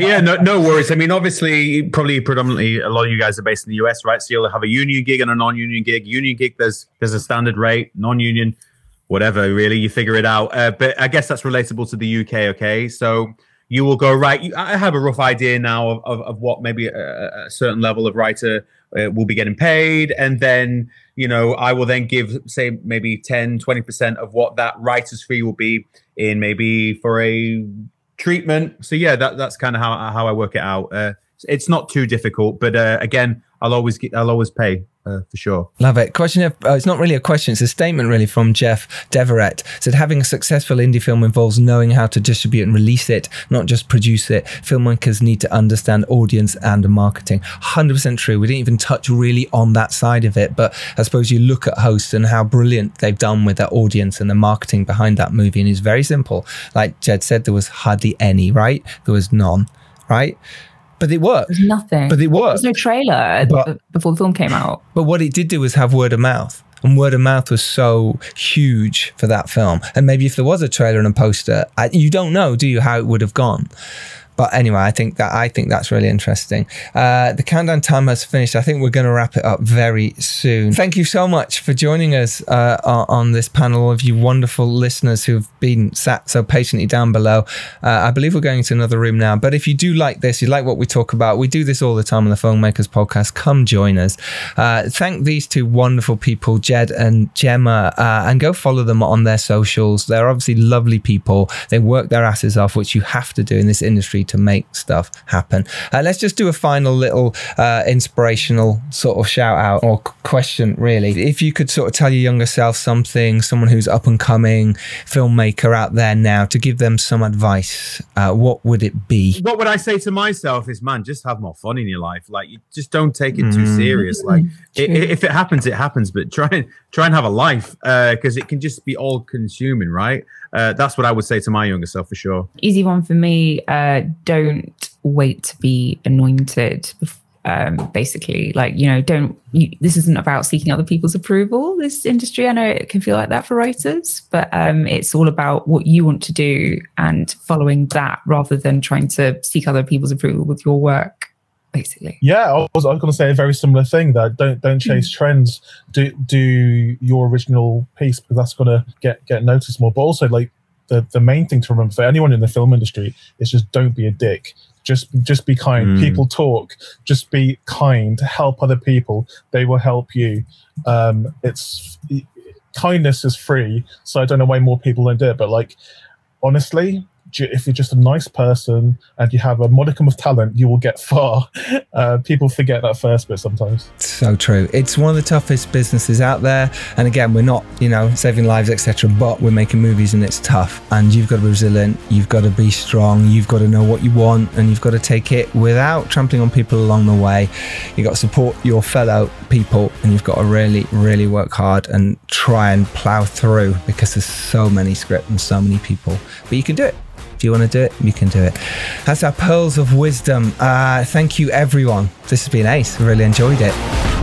yeah, no, no worries. I mean, obviously, probably predominantly a lot of you guys are based in the US, right? So you'll have a union gig and a non-union gig. Union gig, there's there's a standard rate. Non-union, whatever, really, you figure it out. Uh, but I guess that's relatable to the UK. Okay, so you will go right. You, I have a rough idea now of, of, of what maybe a, a, certain level of writer uh, will be getting paid, and then you know I will then give say maybe 10 20 percent of what that writer's fee will be in maybe for a treatment. So yeah, that that's kind of how how I work it out. Uh, it's not too difficult, but uh, again, I'll always get, I'll always pay uh, for sure. Love it. Question of, uh, it's not really a question, it's a statement really from Jeff Deverett. Said having a successful indie film involves knowing how to distribute and release it, not just produce it. Filmmakers need to understand audience and marketing. 100% true. We didn't even touch really on that side of it, but I suppose you look at hosts and how brilliant they've done with their audience and the marketing behind that movie, and it's very simple. Like Jed said, there was hardly any, right? There was none, right? But it worked. There's nothing. But it worked. There's no trailer But- before the film came out. But what it did do was have word of mouth. And word of mouth was so huge for that film. And maybe if there was a trailer and a poster, I, you don't know, do you, how it would have gone? But anyway, I think that I think that's really interesting. Uh, the countdown time has finished. I think we're going to wrap it up very soon. Thank you so much for joining us uh, on this panel of you wonderful listeners who've been sat so patiently down below. Uh, I believe we're going to another room now. But if you do like this, you like what we talk about, we do this all the time on the Filmmakers Podcast. Come join us. Uh, thank these two wonderful people, Jed and Gemma, uh, and go follow them on their socials. They're obviously lovely people. They work their asses off, which you have to do in this industry to make stuff happen. Uh, let's just do a final little uh, inspirational sort of shout out or question, really. If you could sort of tell your younger self something, someone who's up and coming filmmaker out there now, to give them some advice, uh, what would it be? What would I say to myself is, man, just have more fun in your life. Like, you just don't take it too serious. Like, i- i- if it happens, it happens. But try and try and have a life because it can just be all consuming, right? Uh, that's what I would say to my younger self for sure. Easy one for me. Uh, don't wait to be anointed. Um, basically, like you know, don't. You, this isn't about seeking other people's approval. This industry, I know it can feel like that for writers, but um, it's all about what you want to do and following that rather than trying to seek other people's approval with your work. Basically, Yeah, I was, I was going to say a very similar thing. That don't don't chase trends. Do do your original piece because that's going to get get noticed more. But also, like the the main thing to remember for anyone in the film industry is just don't be a dick. Just just be kind. Mm. People talk. Just be kind. Help other people. They will help you. Um, it's kindness is free, so I don't know why more people don't do it. But like honestly, ju- if you're just a nice person and you have a modicum of talent, you will get far. Uh, people forget that first bit sometimes. so true. It's one of the toughest businesses out there. And again, we're not, you know, saving lives, etc. But we're making movies, and it's tough. And you've got to be resilient. You've got to be strong. You've got to know what you want, and you've got to take it without trampling on people along the way. You've got to support your fellow people, and you've got to really, really work hard and try and plow through because there's so many scripts and so many people. But you can do it. You want to do it, you can do it. That's our pearls of wisdom. Uh, thank you, everyone. This has been ace. Really enjoyed it.